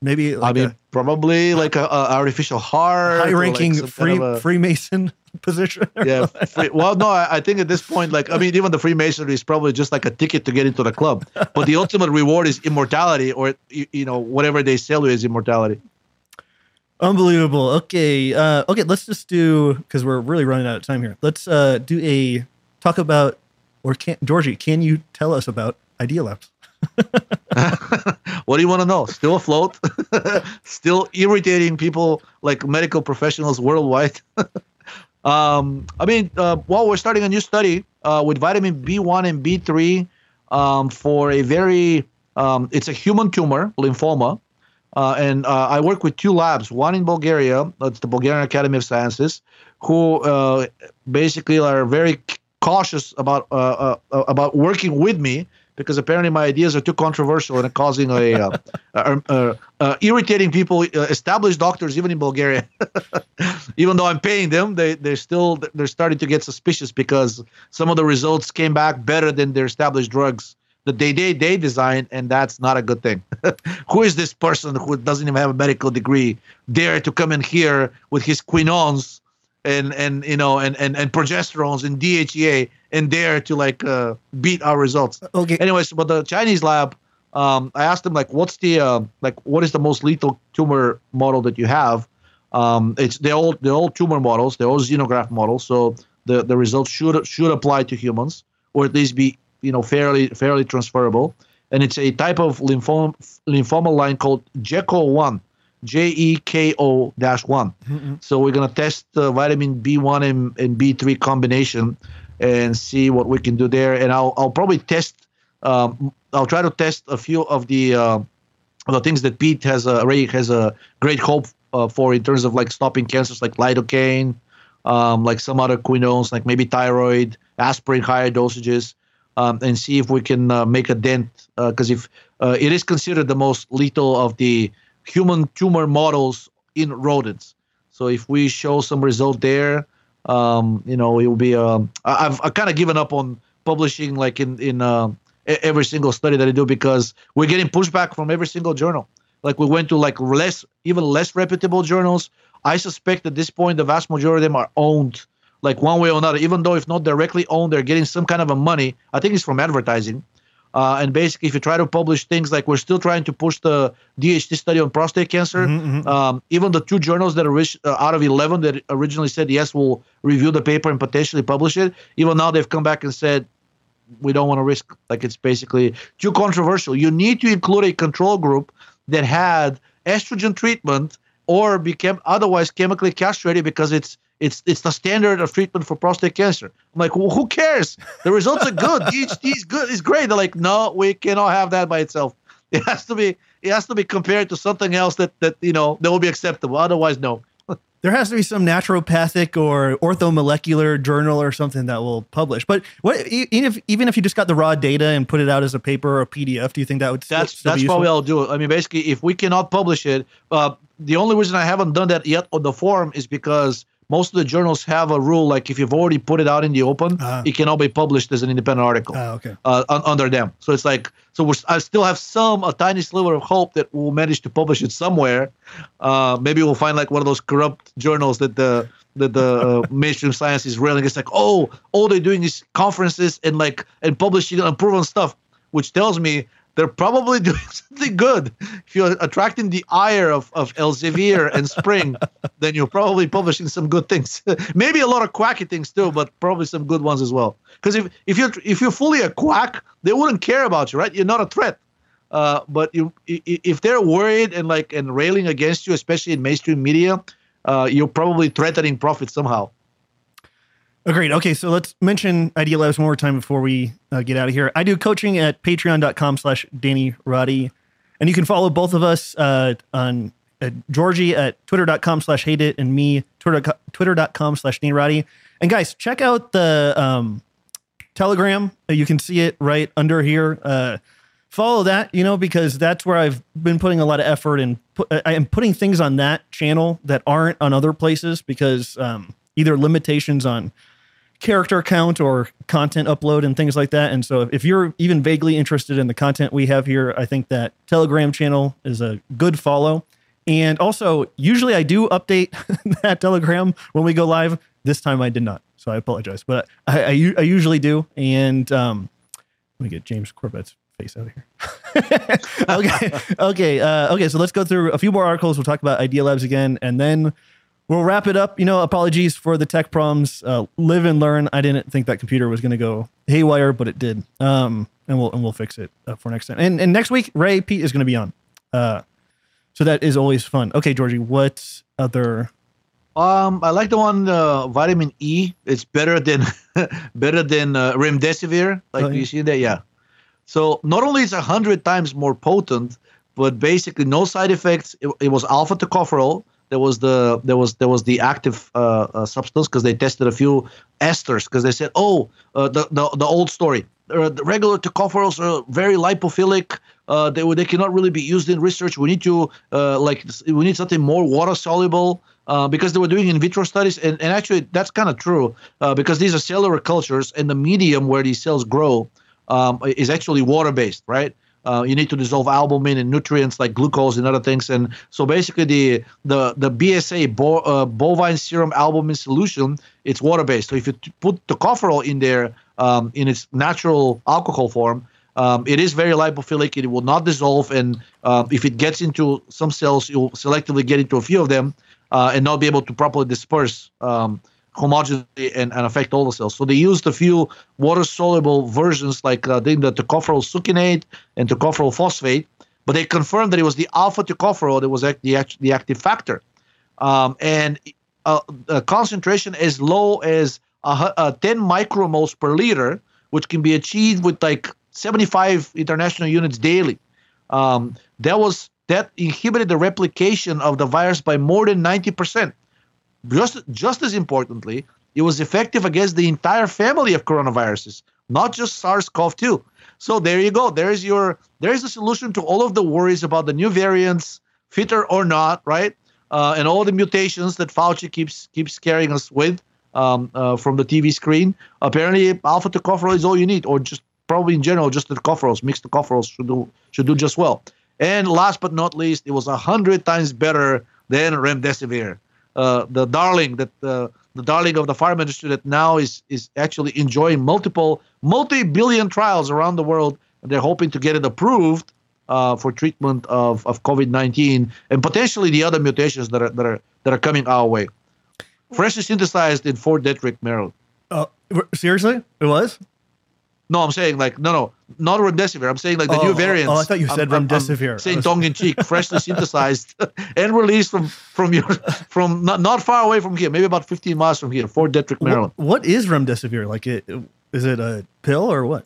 Maybe I like mean, probably like a, a artificial heart, a like high-ranking some free, kind of a- Freemason position. yeah. Free, well, no, I, I think at this point, like, I mean, even the Freemasonry is probably just like a ticket to get into the club. But the ultimate reward is immortality, or you, you know, whatever they sell you is immortality. Unbelievable. Okay. Uh, okay. Let's just do because we're really running out of time here. Let's uh, do a talk about or can Georgie? Can you tell us about Idea Labs? What do you want to know? Still afloat? Still irritating people like medical professionals worldwide? um, I mean, uh, well, we're starting a new study uh, with vitamin B1 and B3 um, for a very, um, it's a human tumor, lymphoma. Uh, and uh, I work with two labs, one in Bulgaria, that's the Bulgarian Academy of Sciences, who uh, basically are very cautious about uh, about working with me because apparently my ideas are too controversial and causing a, uh, uh, uh, irritating people, uh, established doctors, even in Bulgaria. even though I'm paying them, they they're still they're starting to get suspicious because some of the results came back better than their established drugs that they they they designed, and that's not a good thing. who is this person who doesn't even have a medical degree dare to come in here with his quinones? and and you know and and, and progesterones and DHEA and dare to like uh, beat our results. Okay. Anyways, but the Chinese lab, um, I asked them like, what's the uh, like, what is the most lethal tumor model that you have? Um, it's they're all they're all tumor models, they're all xenograft models, so the the results should should apply to humans or at least be you know fairly fairly transferable. And it's a type of lymphoma lymphoma line called JeKo one. J E K O dash one. So we're gonna test the vitamin B1 and, and B3 combination and see what we can do there. And I'll I'll probably test. Um, I'll try to test a few of the uh, the things that Peat has uh, already has a great hope uh, for in terms of like stopping cancers like lidocaine, um, like some other quinones, like maybe thyroid, aspirin, higher dosages, um, and see if we can uh, make a dent. Because if uh, it is considered the most lethal of the human tumor models in rodents. So if we show some result there, um, you know, it will be. Um, I've I kind of given up on publishing like in in uh, every single study that I do because we're getting pushback from every single journal. Like we went to like less, even less reputable journals. I suspect at this point the vast majority of them are owned, like one way or another. Even though if not directly owned, they're getting some kind of a money. I think it's from advertising. Uh, and basically, if you try to publish things like we're still trying to push the DHT study on prostate cancer, um, even the two journals that are uh, out of 11 that originally said yes, we'll review the paper and potentially publish it, even now they've come back and said we don't want to risk. Like it's basically too controversial. You need to include a control group that had estrogen treatment or became otherwise chemically castrated because it's it's it's the standard of treatment for prostate cancer. I'm like, well, who cares? The results are good. DHT is good. It's great. They're like, no, we cannot have that by itself. It has to be it has to be compared to something else that that you know that will be acceptable. Otherwise, no. there has to be some naturopathic or orthomolecular journal or something that will publish. But what even if even if you just got the raw data and put it out as a paper or a PDF, do you think that would that's still that's probably? I'll do it. I mean, basically, if we cannot publish it, uh, the only reason I haven't done that yet on the forum is because most of the journals have a rule like if you've already put it out in the open, Ah. it cannot be published as an independent article Ah, okay. uh, un- under them. So it's like so we're, I still have some a tiny sliver of hope that we'll manage to publish it somewhere. Uh, maybe we'll find like one of those corrupt journals that the that the uh, mainstream science is railing. It's like oh, all they're doing is conferences and like and publishing unproven stuff, which tells me they're probably doing something good. If you're attracting the ire of, of Elsevier and Spring, then you're probably publishing some good things. Maybe a lot of quacky things too, but probably some good ones as well. Because if, if you're if you're fully a quack, they wouldn't care about you, right? You're not a threat. Uh, but you, if they're worried and like and railing against you, especially in mainstream media, uh, you're probably threatening profit somehow. Agreed. Okay, so let's mention Idea Labs one more time before we uh, get out of here. I do coaching at patreon.com slash Danny Roddy. And you can follow both of us uh, on uh, Georgie at twitter.com slash hate it and me, twitter, twitter.com slash Danny Roddy. And guys, check out the um, Telegram. Uh, You can see it right under here. Uh, follow that, you know, because that's where I've been putting a lot of effort and put, I am putting things on that channel that aren't on other places because um, either limitations on character count or content upload and things like that. And so if you're even vaguely interested in the content we have here, I think that Telegram channel is a good follow. And also, usually I do update that Telegram when we go live. This time I did not. So I apologize, but I I usually do. And um, let me get James Corbett's face out of here. okay. Okay. Uh, okay. So let's go through a few more articles. We'll talk about Idea Labs again. And then we'll wrap it up. You know, apologies for the tech problems. Uh, live and learn. I didn't think that computer was going to go haywire, but it did. Um, and we'll and we'll fix it uh, for next time. And and next week, Ray Peat is going to be on. Uh, so that is always fun. Okay, Georgie, what other? Um, I like the one uh, vitamin E. It's better than better than uh, remdesivir. Like Oh, yeah. you see that, yeah. So not only is a hundred times more potent, but basically no side effects. It, it was alpha tocopherol. There was the there was there was the active uh, uh, substance because they tested a few esters because they said, oh, uh, the, the the old story. Uh, the regular tocopherols are very lipophilic. Uh, they they cannot really be used in research. We need to uh, like we need something more water soluble because they were doing in vitro studies, and, and actually that's kind of true because these are cellular cultures, and the medium where these cells grow um, is actually water based, right? Uh, you need to dissolve albumin and nutrients like glucose and other things, and so basically the the the BSA bo- uh, bovine serum albumin solution it's water based. So if you t- put tocopherol in there um, in its natural alcohol form, um, it is very lipophilic. It will not dissolve, and uh, if it gets into some cells, you'll selectively get into a few of them uh, and not be able to properly disperse um, homogeneously and, and affect all the cells. So they used a few water-soluble versions, like uh, the tocopherol succinate and tocopherol phosphate, but they confirmed that it was the alpha tocopherol that was act- the, act- the active factor. Um, and uh, a concentration as low as a, hu- uh, 10 micromoles per liter, which can be achieved with like 75 international units daily. Um, that was that inhibited the replication of the virus by more than 90%. Just, just as importantly, it was effective against the entire family of coronaviruses, not just SARS-CoV-2. So there you go. There's your there's the solution to all of the worries about the new variants, fitter or not, right? Uh, and all the mutations that Fauci keeps keeps scaring us with um, uh, from the TV screen. Apparently, alpha tocopherol is all you need, or just probably in general, just the tocopherols, mixed tocopherols should do should do just well. And last but not least, it was a hundred times better than remdesivir, uh, the darling that uh, the darling of the pharma industry that now is is actually enjoying multiple multi-billion trials around the world. And they're hoping to get it approved uh, for treatment of, of COVID-19 and potentially the other mutations that are that are that are coming our way. Freshly synthesized in Fort Detrick, Maryland. Uh, seriously, it was. No, I'm saying like no, no, not remdesivir. I'm saying like the Oh, new oh, variants. oh, I thought you said I'm- I'm- I'm remdesivir. saying was- tongue in cheek, freshly synthesized and released from from your from not not far away from here, maybe about 15 miles from here, Fort Detrick, Maryland. What, what is remdesivir? Like, it is it a pill or what?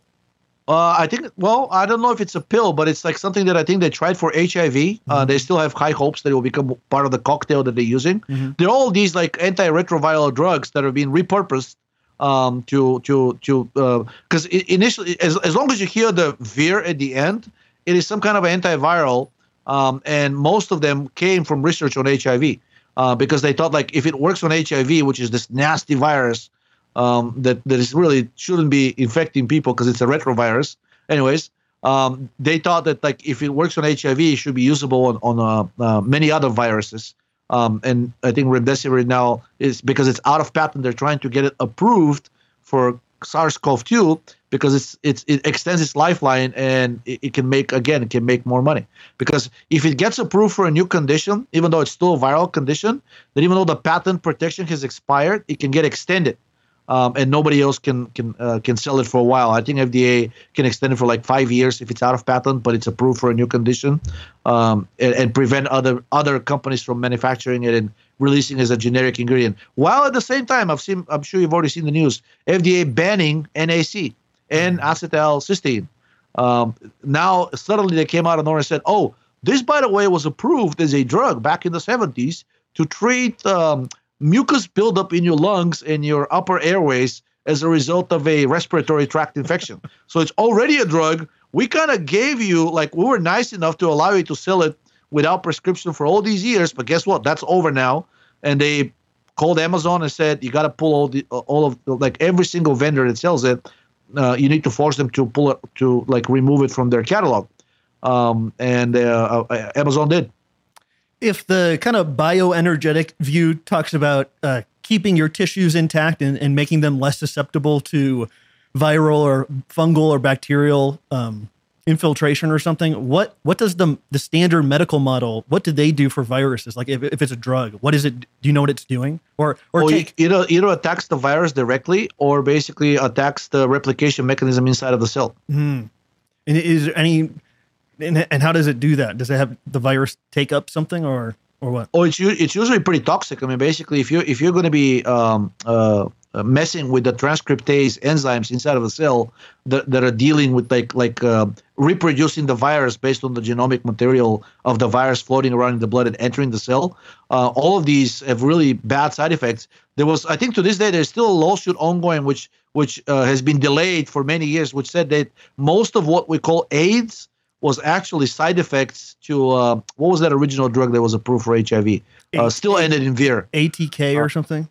Uh, I think. Well, I don't know if it's a pill, but it's like something that I think they tried for HIV. Mm-hmm. Uh, they still have high hopes that it will become part of the cocktail that they're using. Mm-hmm. There are all these like antiretroviral drugs that have been repurposed um, to to to uh because uh, initially, as as long as you hear the vir at the end, it is some kind of antiviral, um, and most of them came from research on HIV uh, because they thought like if it works on HIV, which is this nasty virus um, that that is really shouldn't be infecting people because it's a retrovirus. Anyways, um, they thought that like if it works on HIV, it should be usable on, on uh, uh, many other viruses. Um, and I think remdesivir now is because it's out of patent. They're trying to get it approved for SARS-CoV-2 because it's, it's it extends its lifeline and it, it, can make again it can make more money because if it gets approved for a new condition, even though it's still a viral condition, then even though the patent protection has expired, it can get extended um, and nobody else can can uh, can sell it for a while. I think FDA can extend it for like five years if it's out of patent, but it's approved for a new condition, um, and, and, prevent other other companies from manufacturing it and releasing it as a generic ingredient. While at the same time, I've seen, I'm sure you've already seen the news, FDA banning NAC and mm-hmm. acetylcysteine. Um, now suddenly they came out of nowhere and said, "Oh, this by the way was approved as a drug back in the 70s to treat." Um, mucus buildup in your lungs and your upper airways as a result of a respiratory tract infection. so it's already a drug. We kind of gave you, like, we were nice enough to allow you to sell it without prescription for all these years. But guess what? That's over now. And they called Amazon and said, you got to pull all the, all of, like, every single vendor that sells it. Uh, you need to force them to pull it, to like remove it from their catalog. Um, and uh, uh Amazon did if the kind of bioenergetic view talks about uh, keeping your tissues intact and, and, making them less susceptible to viral or fungal or bacterial um, infiltration or something, what what does the the standard medical model? What do they do for viruses? Like if, if it's a drug, what is it? Do you know what it's doing? Or or take, either either attacks the virus directly or basically attacks the replication mechanism inside of the cell. Hmm. And is there any and, and how does it do that? Does it have the virus take up something or or what? Oh, it's it's usually pretty toxic. I mean, basically, if you if you're going to be um, uh, messing with the transcriptase enzymes inside of a cell that, that are dealing with like like uh, reproducing the virus based on the genomic material of the virus floating around in the blood and entering the cell, uh, all of these have really bad side effects. There was, I think, to this day, there's still a lawsuit ongoing, which which uh, has been delayed for many years, which said that most of what we call AIDS was actually side effects to uh, what was that original drug that was approved for HIV? Uh, still ended in Vir. ATK or uh, something.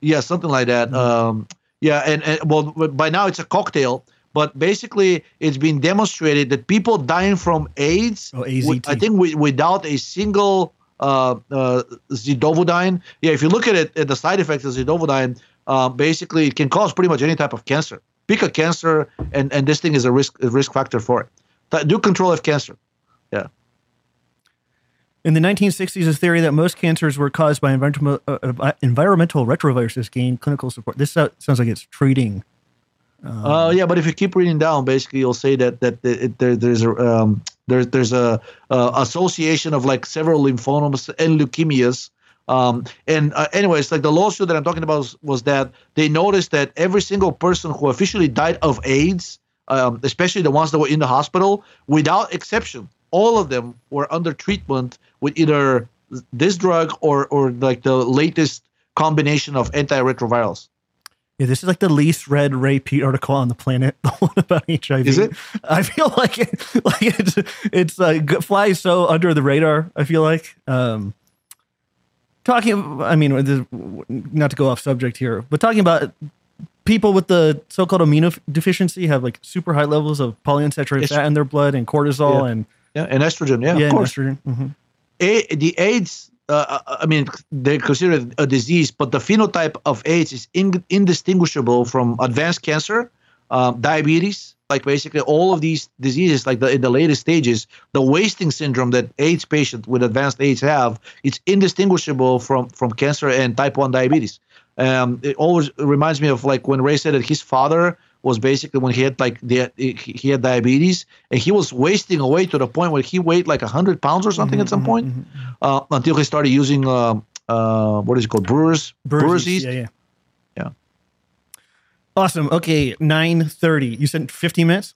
Yeah, something like that. Mm-hmm. Um, yeah, and, and well, by now it's a cocktail. But basically, it's been demonstrated that people dying from AIDS, oh, with, I think, without a single uh, uh, zidovudine. Yeah, if you look at it, at the side effects of zidovudine, uh, basically, it can cause pretty much any type of cancer. Pick a cancer, and, and this thing is a risk a risk factor for it do control of cancer. Yeah. In the 1960s, a theory that most cancers were caused by environmental, uh, uh environmental retroviruses gained clinical support. This sounds like it's treating. Um, uh, yeah, but if you keep reading down, basically you'll say that that it, there, there's a um, there's there's a uh, association of like several lymphomas and leukemias. Um, and uh, anyways, like the lawsuit that I'm talking about was, was that they noticed that every single person who officially died of AIDS um, especially the ones that were in the hospital, without exception, all of them were under treatment with either this drug or or like the latest combination of antiretrovirals. Yeah, this is like the least read Ray article on the planet, the one about HIV. Is it? I feel like it, like it's it's uh, flies so under the radar. I feel like um, talking. I mean, not to go off subject here, but talking about people with the so-called immunodeficiency have like super high levels of polyunsaturated fat in their blood and cortisol yeah. and yeah, and estrogen. Yeah, yeah, of course. estrogen. Mm-hmm. A, the AIDS. Uh, uh, I mean, they consider it a disease, but the phenotype of AIDS is in, indistinguishable from advanced cancer, um, diabetes, like basically all of these diseases, like the, in the latest stages, the wasting syndrome that AIDS patients with advanced AIDS have, it's indistinguishable from from cancer and type one diabetes. Um, it always reminds me of like when Ray said that his father was basically when he had like the he had diabetes and he was wasting away to the point where he weighed like hundred pounds or something mm-hmm, at some mm-hmm, point mm-hmm. uh, until he started using uh, uh, what is it called brewers brewers yeast. Yeah, yeah, yeah. Awesome. Okay, nine thirty. You said fifteen minutes.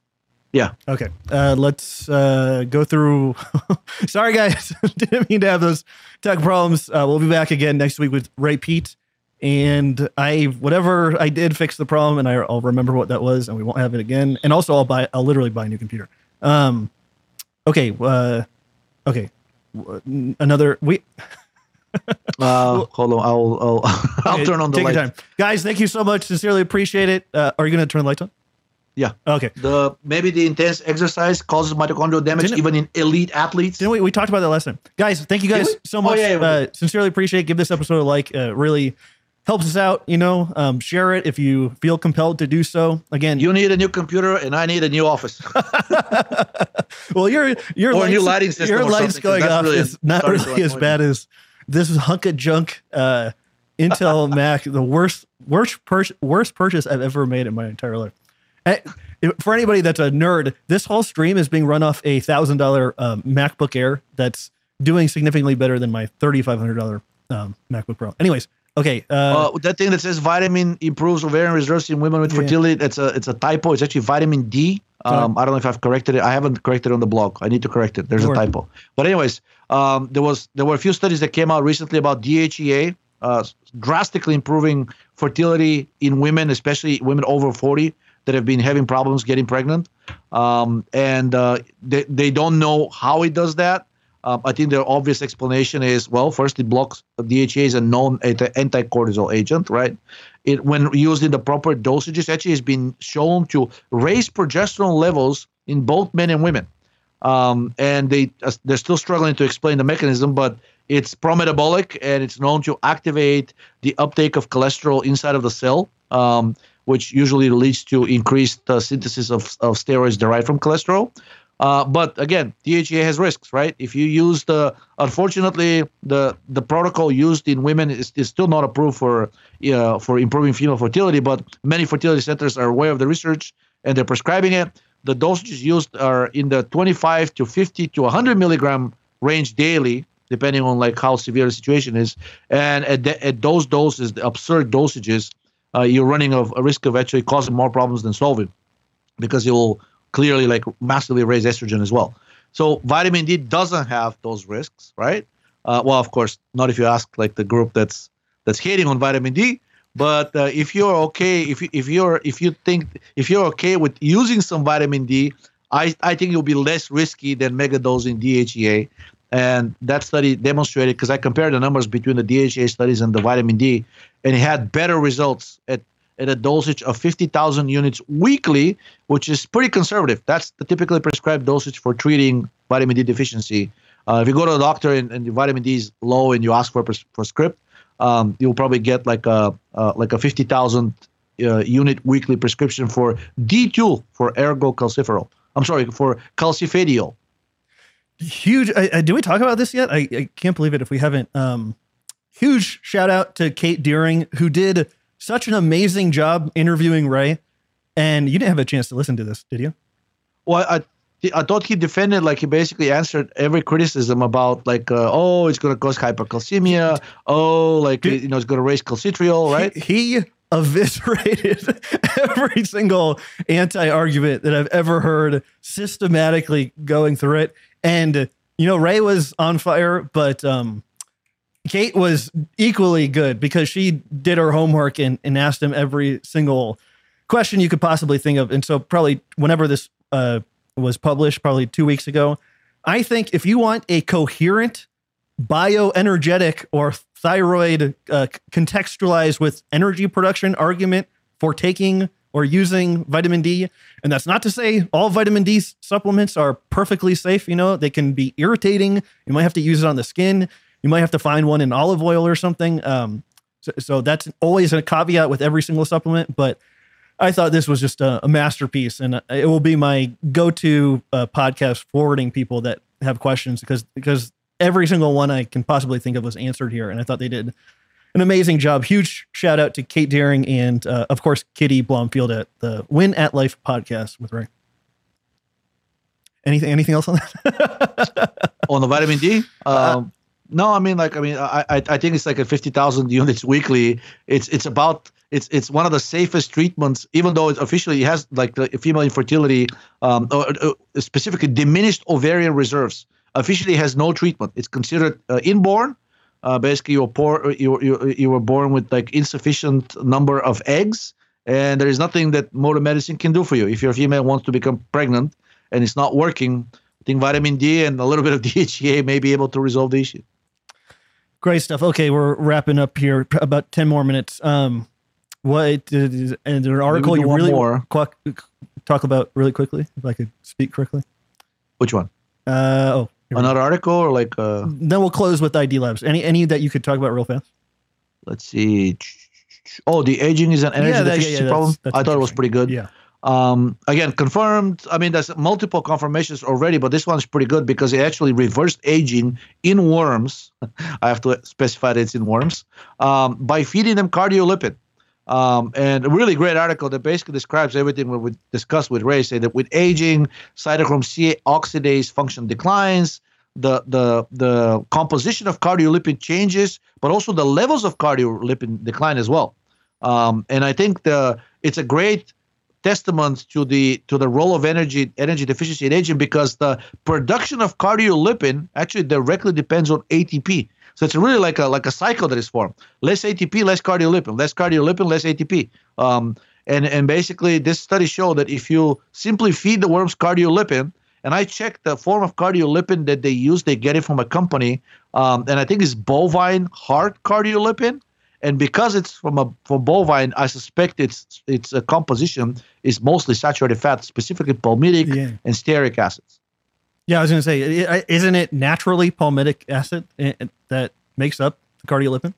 Yeah. Okay. Uh, let's uh, go through. Sorry, guys. Didn't mean to have those tech problems. Uh, we'll be back again next week with Ray Peat. And I, whatever I did, fix the problem, and I, I'll remember what that was, and we won't have it again. And also, I'll buy, I'll literally buy a new computer. Um, okay. Uh, okay. Another we. Uh, hold on. I'll I'll, I'll Okay, turn on the take light. your time, guys. Thank you so much. Sincerely appreciate it. Uh, are you gonna turn the lights on? Yeah. Okay. The maybe the intense exercise causes mitochondrial damage Didn't even in elite athletes. Didn't we? We talked about that last time, guys. Thank you guys so Oh, much. yeah, yeah, uh, sincerely appreciate. it. Give this episode a like. Uh, really helps us out. You know, um, share it if you feel compelled to do so. Again, You need a new computer, and I need a new office. well, your your Or lights, new lighting system Your lights going off really is not really as bad as this hunk of junk. Uh, Intel Mac, the worst worst pur- worst purchase I've ever made in my entire life. Eh, For anybody that's a nerd, this whole stream is being run off a thousand dollar um, MacBook Air that's doing significantly better than my thirty five hundred dollar um, MacBook Pro. Anyways, okay. Uh, Uh, that thing that says vitamin improves ovarian reserves in women with Yeah. fertility. It's a it's a typo. It's actually vitamin D. Um, I don't know if I've corrected it. I haven't corrected it on the blog. I need to correct it. There's Don't a typo. But anyways, um, there was there were a few studies that came out recently about DHEA uh, drastically improving fertility in women, especially women over 40 that have been having problems getting pregnant. Um, and uh, they, they don't know how it does that. Um, I think the obvious explanation is well, first it blocks DHEA is a known anti- anti-cortisol agent, right? It when used in the proper dosages, actually has been shown to raise progesterone levels in both men and women. Um, and they uh, they're still struggling to explain the mechanism, but it's prometabolic and it's known to activate the uptake of cholesterol inside of the cell, um, which usually leads to increased uh, synthesis of, of steroids derived from cholesterol. Uh, but again, DHEA has risks, right? If you use the, unfortunately, the the protocol used in women is, is still not approved for uh, for improving female fertility. But many fertility centers are aware of the research and they're prescribing it. The dosages used are in the 25 to 50 to 100 milligram range daily, depending on like how severe the situation is. And at, the, at those doses, the absurd dosages, uh, you're running a, a risk of actually causing more problems than solving because will clearly like massively raise estrogen as well. So vitamin D doesn't have those risks, right? Uh, well, of course, not if you ask like the group that's that's hating on vitamin D. But uh, if you're okay, if you, if you're if you think if you're okay with using some vitamin D, I I think it'll be less risky than megadosing DHEA. And that study demonstrated because I compared the numbers between the DHEA studies and the vitamin D, and it had better results at at a dosage of 50,000 units weekly, which is pretty conservative. That's the typically prescribed dosage for treating vitamin D deficiency. Uh, if you go to a doctor and, and vitamin D is low and you ask for a pres- for script, um, you'll probably get like a uh, like a 50,000 uh, unit weekly prescription for D2 for ergocalciferol. I'm sorry for calcifediol. huge. I, I, did we talk about this yet? I, I can't believe it if we haven't. Um, huge shout out to Kate Deering who did such an amazing job interviewing Ray. And you didn't have a chance to listen to this, did you? Well, I I thought he defended like he basically answered every criticism about like uh, oh it's going to cause hypercalcemia oh like you know it's going to raise calcitriol right He, he eviscerated every single anti-argument that I've ever heard systematically going through it. And you know, Ray was on fire, but um Kate was equally good because she did her homework and, and asked him every single question you could possibly think of. And so probably whenever this uh was published, probably two weeks ago, I think if you want a coherent bioenergetic or thyroid uh, contextualized with energy production argument for taking or using vitamin D. And that's not to say all vitamin D supplements are perfectly safe. You know, they can be irritating. You might have to use it on the skin. You might have to find one in olive oil or something. Um, so, so that's always a caveat with every single supplement. But I thought this was just a, a masterpiece, and uh, it will be my go-to uh, podcast forwarding people that have questions because because every single one I can possibly think of was answered here, and I thought they did an amazing job. Huge shout out to Kate Deering and uh, of course Kitty Blomfield at the Win at Life podcast with Ray. Anything anything else on that? on the vitamin D. Um, no, I mean like I mean I I, I think it's like at fifty thousand units weekly. It's it's about it's it's one of the safest treatments, even though it officially has like the female infertility, um, or, or specifically diminished ovarian reserves. Officially has no treatment. It's considered uh, inborn. Uh, basically, you were poor, you, you you were born with like insufficient number of eggs, and there is nothing that modern medicine can do for you. If your female wants to become pregnant and it's not working, I think vitamin D and a little bit of DHEA may be able to resolve the issue. Great stuff. Okay, we're wrapping up here. About ten more minutes. Um, what is and an article you really more. talk about really quickly, if I could speak correctly. Which one? Uh oh, another article or like. Uh, then we'll close with Idea Labs. Any any that you could talk about real fast. Let's see. Oh, the aging is an energy yeah, that, deficiency yeah, yeah, problem. That's, that's I thought it was pretty good. Yeah. Um, again, confirmed. I mean, there's multiple confirmations already, but this one's pretty good because it actually reversed aging in worms. I have to specify that it's in worms um, by feeding them cardiolipin. Um, and a really great article that basically describes everything we discussed with Ray. Say that with aging, cytochrome C oxidase function declines, the the the composition of cardiolipin changes, but also the levels of cardiolipin decline as well. Um, and I think the it's a great testament to the to the role of energy energy deficiency in aging because the production of cardiolipin actually directly depends on ATP. So it's really like a like a cycle that is formed. Less ATP, less cardiolipin, less cardiolipin, less ATP. Um, and and basically, this study showed that if you simply feed the worms cardiolipin, and I checked the form of cardiolipin that they use, they get it from a company, um, and I think it's bovine heart cardiolipin and because it's from a from bovine, I suspect its its a composition is mostly saturated fat, specifically palmitic yeah. and stearic acids. Yeah, I was going to say, isn't it naturally palmitic acid that makes up cardiolipin?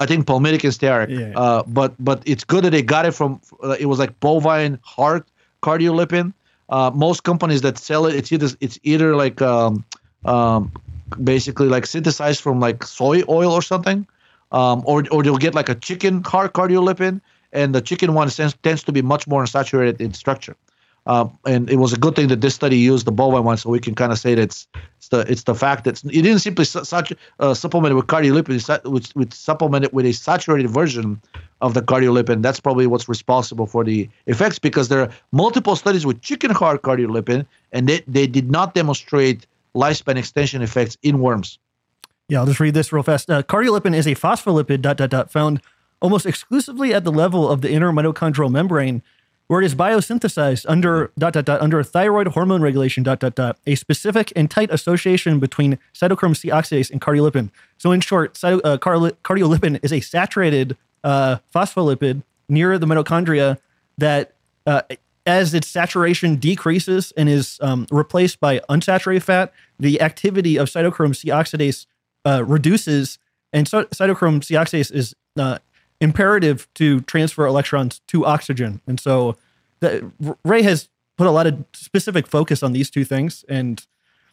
I think palmitic and stearic. Yeah, yeah. Uh, but but it's good that they got it from. Uh, it was like bovine heart cardiolipin. Uh, most companies that sell it, it's either it's either like um, um, basically like synthesized from like soy oil or something um, or or you'll get like a chicken heart cardiolipin, and the chicken one tends, tends to be much more unsaturated in structure. Um, and it was a good thing that this study used the bovine one, so we can kind of say that it's, it's the it's the fact that it didn't simply su- such, uh, supplement it with cardiolipin, which with supplement it with a saturated version of the cardiolipin. That's probably what's responsible for the effects because there are multiple studies with chicken heart cardiolipin, and they, they did not demonstrate lifespan extension effects in worms. Yeah, I'll just read this real fast. Uh, cardiolipin is a phospholipid dot dot dot found almost exclusively at the level of the inner mitochondrial membrane, where it is biosynthesized under dot dot dot under thyroid hormone regulation dot dot dot a specific and tight association between cytochrome C oxidase and cardiolipin. So in short, cyto, uh, cardiolipin is a saturated uh, phospholipid near the mitochondria that uh, as its saturation decreases and is um, replaced by unsaturated fat, the activity of cytochrome C oxidase uh, reduces, and so, cytochrome C oxidase is uh, imperative to transfer electrons to oxygen. And so the, Ray has put a lot of specific focus on these two things, and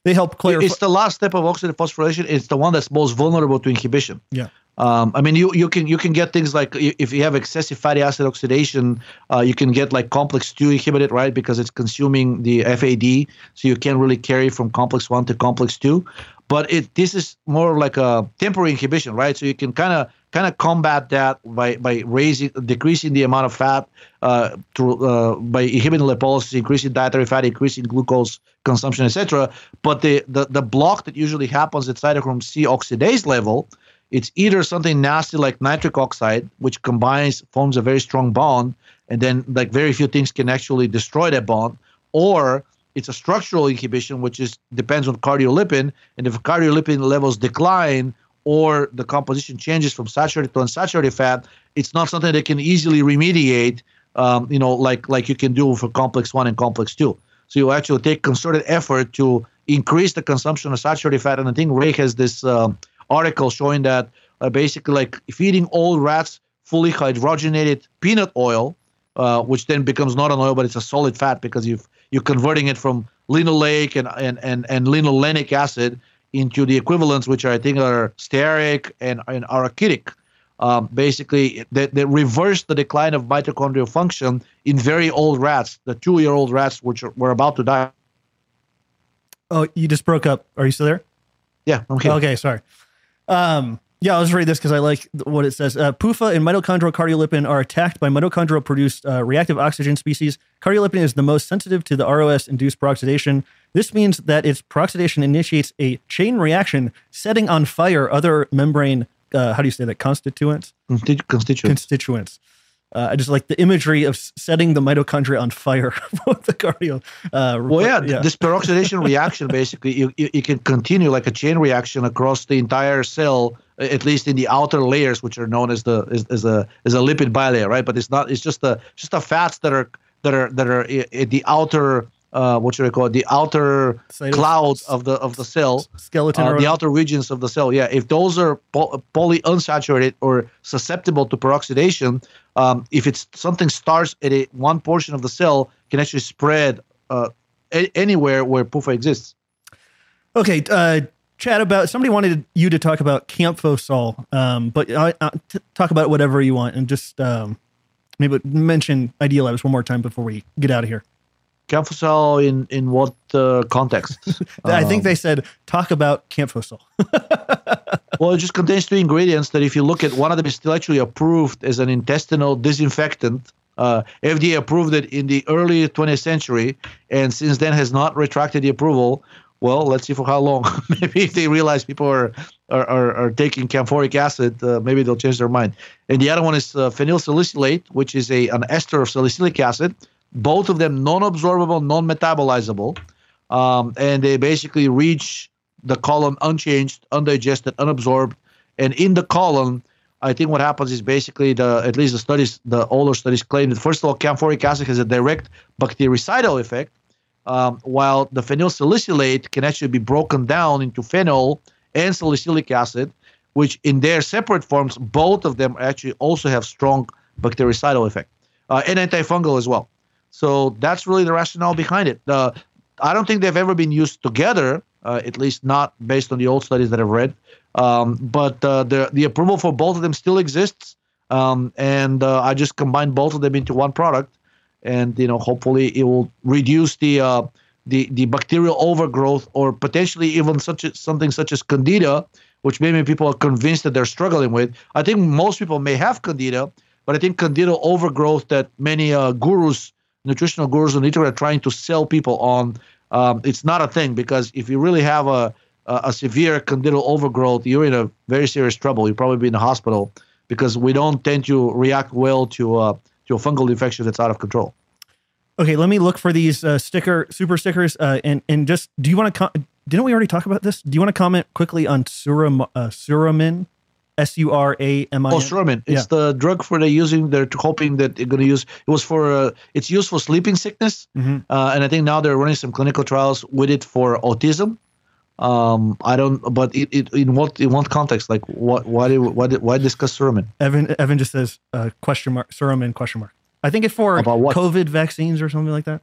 they help clarify. It's the last step of oxidative phosphorylation. It's the one that's most vulnerable to inhibition. Yeah. Um, I mean, you, you can you can get things like if you have excessive fatty acid oxidation, uh, you can get like complex two inhibited, right? Because it's consuming the FAD, so you can't really carry from complex one to complex two but it this is more like a temporary inhibition, right? So you can kind of kind of combat that by by raising decreasing the amount of fat uh, through uh, by inhibiting lipolysis, increasing dietary fat, increasing glucose consumption, etc. But the, the the block that usually happens at cytochrome C oxidase level, it's either something nasty like nitric oxide, which combines forms a very strong bond, and then like very few things can actually destroy that bond, or it's a structural inhibition, which is depends on cardiolipin, and if cardiolipin levels decline or the composition changes from saturated to unsaturated fat, it's not something that can easily remediate. Um, you know, like like you can do for complex one and complex two. So you actually take concerted effort to increase the consumption of saturated fat. And I think Ray has this um, article showing that uh, basically like feeding all rats fully hydrogenated peanut oil, uh, which then becomes not an oil but it's a solid fat because you've you're converting it from linoleic and, and, and, and linolenic acid into the equivalents, which I think are stearic and, and arachidic. Um, basically, they, they reverse the decline of mitochondrial function in very old rats, the two year old rats, which are, were about to die. Oh, you just broke up. Are you still there? Yeah, I'm here. Okay, sorry. Um, Yeah, I'll just read this because I like what it says. Uh, PUFA and mitochondrial cardiolipin are attacked by mitochondrial produced uh, reactive oxygen species. Cardiolipin is the most sensitive to the ROS induced peroxidation. This means that its peroxidation initiates a chain reaction, setting on fire other membrane, uh, how do you say that, constituents? Constitu- Constituents. Constituents. Uh, I just like the imagery of setting the mitochondria on fire with the cardio. Uh, Well, yeah, th- this peroxidation reaction basically you, you, you can continue like a chain reaction across the entire cell, at least in the outer layers, which are known as the as, as a as a lipid bilayer, right? But it's not. It's just the just the fats that are that are that are i- the outer. Uh, what should I call it? The outer Cytos- cloud of the of the cell. skeleton. Uh, the outer regions of the cell. Yeah, if those are po- polyunsaturated or susceptible to peroxidation, um, if it's something starts at a one portion of the cell, can actually spread uh, a- anywhere where PUFA exists. Okay, uh, chat about somebody wanted you to talk about Camphosal, um, but I, I, t- talk about whatever you want and just um, maybe mention Idea Labs one more time before we get out of here. Camphosal in in what uh, context? I think Um, they said talk about Camphosal. well, it just contains two ingredients that, if you look at one of them, is still actually approved as an intestinal disinfectant. Uh, FDA approved it in the early 20th century, and since then has not retracted the approval. Well, let's see for how long. maybe if they realize people are are, are, are taking camphoric acid, uh, maybe they'll change their mind. And the other one is uh, phenyl salicylate, which is a an ester of salicylic acid. Both of them non-absorbable, non-metabolizable, um, and they basically reach the colon unchanged, undigested, unabsorbed, and in the colon, I think what happens is basically the at least the studies, the older studies claim that first of all, camphoric acid has a direct bactericidal effect, um, while the phenyl salicylate can actually be broken down into phenol and salicylic acid, which in their separate forms, both of them actually also have strong bactericidal effect uh, and antifungal as well. So that's really the rationale behind it. I don't think they've ever been used together, uh, at least not based on the old studies that I've read. Um, but uh, the the approval for both of them still exists, um, and uh, I just combined both of them into one product, and you know hopefully it will reduce the uh, the the bacterial overgrowth or potentially even such a, something such as candida, which maybe people are convinced that they're struggling with. I think most people may have candida, but I think candida overgrowth that many uh, gurus, nutritional gurus on are trying to sell people on, um, it's not a thing because if you really have a a, severe candidal overgrowth, you're in a very serious trouble. You'll probably be in the hospital because we don't tend to react well to uh, to a fungal infection that's out of control. Okay, let me look for these uh, sticker super stickers uh, and and just do you want to com- didn't we already talk about this? Do you want to comment quickly on uh, Suramin, S U R A M I Oh? Suramin. It's Yeah. the drug for they're using. They're hoping that they're going to use. It was for. Uh, it's used for sleeping sickness, Mhm. uh, and I think now they're running some clinical trials with it for autism. Um, I don't. But it, it in what in what context? Like what? Why do why did, why discuss Suramin? Evan Evan just says uh, question mark Suramin question mark. I think it's for COVID vaccines or something like that.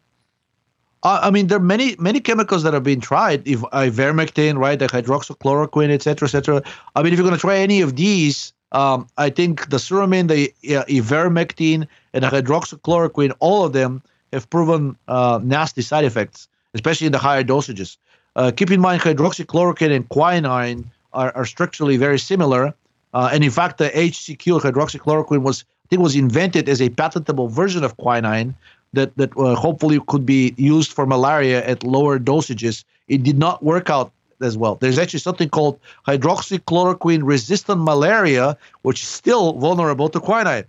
Uh, I mean, there are many many chemicals that have been tried. If ivermectin, right, like hydroxychloroquine, et cetera, et cetera. I mean, if you're going to try any of these, um, I think the suramin, the uh, ivermectin, and the hydroxychloroquine, all of them have proven uh, nasty side effects, especially in the higher dosages. Uh, keep in mind, hydroxychloroquine and quinine are, are structurally very similar, uh, and in fact, the HCQ hydroxychloroquine was I think was invented as a patentable version of quinine that that uh, hopefully could be used for malaria at lower dosages. It did not work out as well. There's actually something called hydroxychloroquine resistant malaria, which is still vulnerable to quinine.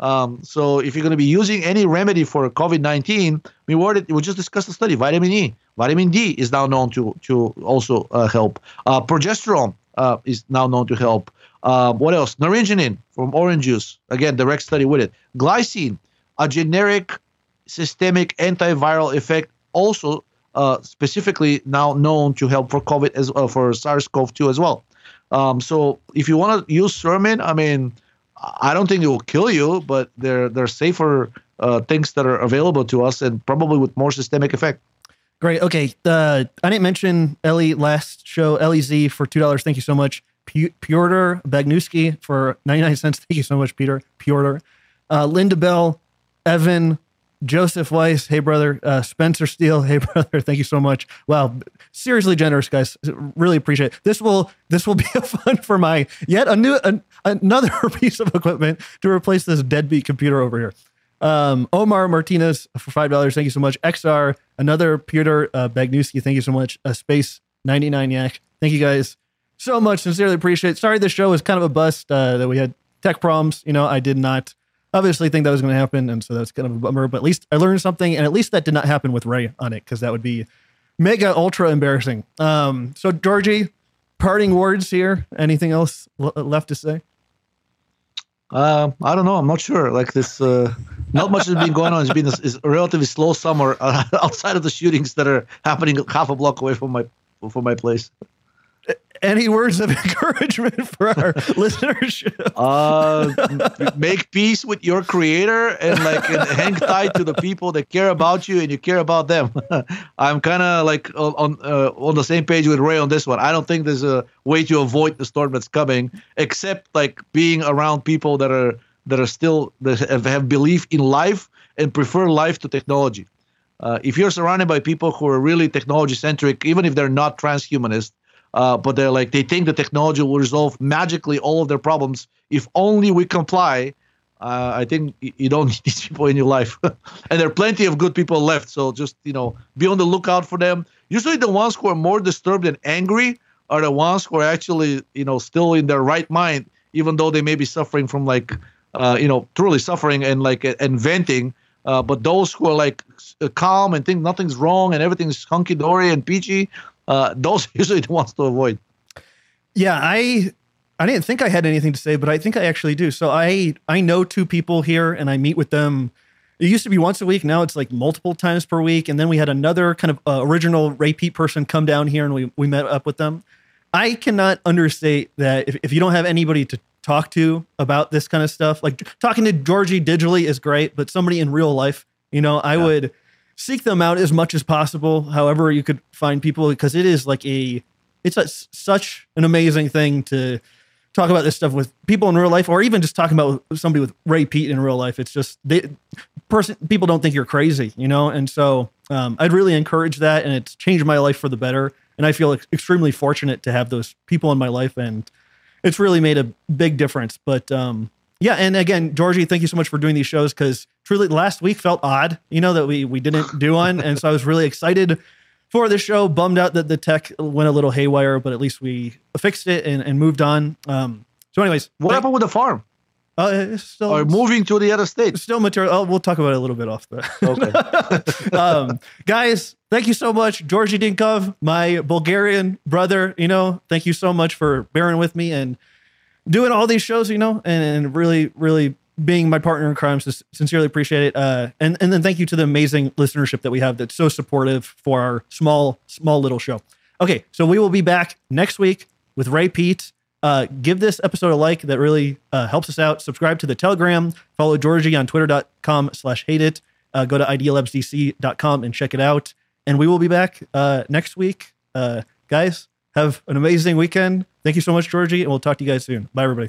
Um, so if you're going to be using any remedy for COVID-19, we were we just discussed the study. Vitamin E, vitamin D is now known to to also uh, help. Uh, progesterone uh, is now known to help. Uh, what else? Naringenin from orange juice. Again, direct study with it. Glycine, a generic systemic antiviral effect, also uh, specifically now known to help for COVID as well, for SARS-CoV-2 as well. Um, so if you want to use Suramin, I mean, I don't think it will kill you, but there there are safer uh, things that are available to us and probably with more systemic effect. Great. Okay. Uh, I didn't mention Ellie last show. Ellie Z for two dollars. Thank you so much. Piotr Bagnuski for ninety nine cents. Thank you so much, Peter. Piotr. Uh, Linda Bell, Evan, Joseph Weiss, hey brother. Uh, Spencer Steele, hey brother. Thank you so much. Wow, seriously generous, guys. Really appreciate it. This will this will be a fun for my yet a new an, another piece of equipment to replace this deadbeat computer over here. Um, Omar Martinez for five dollars. Thank you so much. XR, another Peter uh, Bagnuski. Thank you so much. A space ninety nine yak. Thank you guys so much. Sincerely appreciate. it. Sorry, the show was kind of a bust. Uh, that we had tech problems. You know, I did not obviously think that was going to happen, and so that's kind of a bummer. But at least I learned something, and at least that did not happen with Ray on it because that would be mega ultra embarrassing. Um, so Georgie, parting words here. Anything else l- left to say? Uh, I don't know. I'm not sure. Like this, uh, not much has been going on. It's been a, it's a relatively slow summer uh, outside of the shootings that are happening half a block away from my from my place. Any words of encouragement for our listenership? Uh, make peace with your creator and like and hang tight to the people that care about you and you care about them. I'm kind of like on uh, on the same page with Ray on this one. I don't think there's a way to avoid the storm that's coming, except like being around people that are that are still that have, have belief in life and prefer life to technology. Uh, if you're surrounded by people who are really technology centric, even if they're not transhumanist, uh, but they're like they think the technology will resolve magically all of their problems if only we comply. Uh, I think you don't need these people in your life, and there are plenty of good people left. So just you know, be on the lookout for them. Usually, the ones who are more disturbed and angry are the ones who are actually you know still in their right mind, even though they may be suffering from like uh, you know truly suffering and like and venting. Uh, but those who are like calm and think nothing's wrong and everything's hunky dory and peachy, uh, those are usually the ones to avoid. Yeah, I I didn't think I had anything to say, but I think I actually do. So I I know two people here, and I meet with them. It used to be once a week. Now it's like multiple times per week. And then we had another kind of uh, original repeat person come down here, and we we met up with them. I cannot understate that if, if you don't have anybody to talk to about this kind of stuff, like talking to Georgie digitally is great, but somebody in real life, you know, I yeah. would seek them out as much as possible. However, you could find people because it is like a, it's a, such an amazing thing to talk about this stuff with people in real life, or even just talking about somebody with Ray Peat in real life. It's just they, person people don't think you're crazy, you know. And so um, I'd really encourage that, and it's changed my life for the better. And I feel extremely fortunate to have those people in my life, and it's really made a big difference. But um, yeah, and again, Georgie, thank you so much for doing these shows because truly last week felt odd, you know, that we we didn't do one. And so I was really excited for the show. Bummed out that the tech went a little haywire, but at least we fixed it and, and moved on. Um, so, anyways, what happened with the farm? Uh, still, or moving to the other state. Still material. Oh, we'll talk about it a little bit off the. Okay. um, guys, thank you so much, Georgie Dinkov, my Bulgarian brother. You know, thank you so much for bearing with me and doing all these shows. You know, and, and really, really being my partner in crime. So sincerely appreciate it. Uh, and and then thank you to the amazing listenership that we have that's so supportive for our small small little show. Okay, so we will be back next week with Ray Peat. Uh, give this episode a like. That really uh, helps us out. Subscribe to the Telegram. Follow Georgie on twitter.com slash hate it. Uh, go to idealabsdc.com and check it out. And we will be back uh, next week. Uh, guys, have an amazing weekend. Thank you so much, Georgie, and we'll talk to you guys soon. Bye, everybody.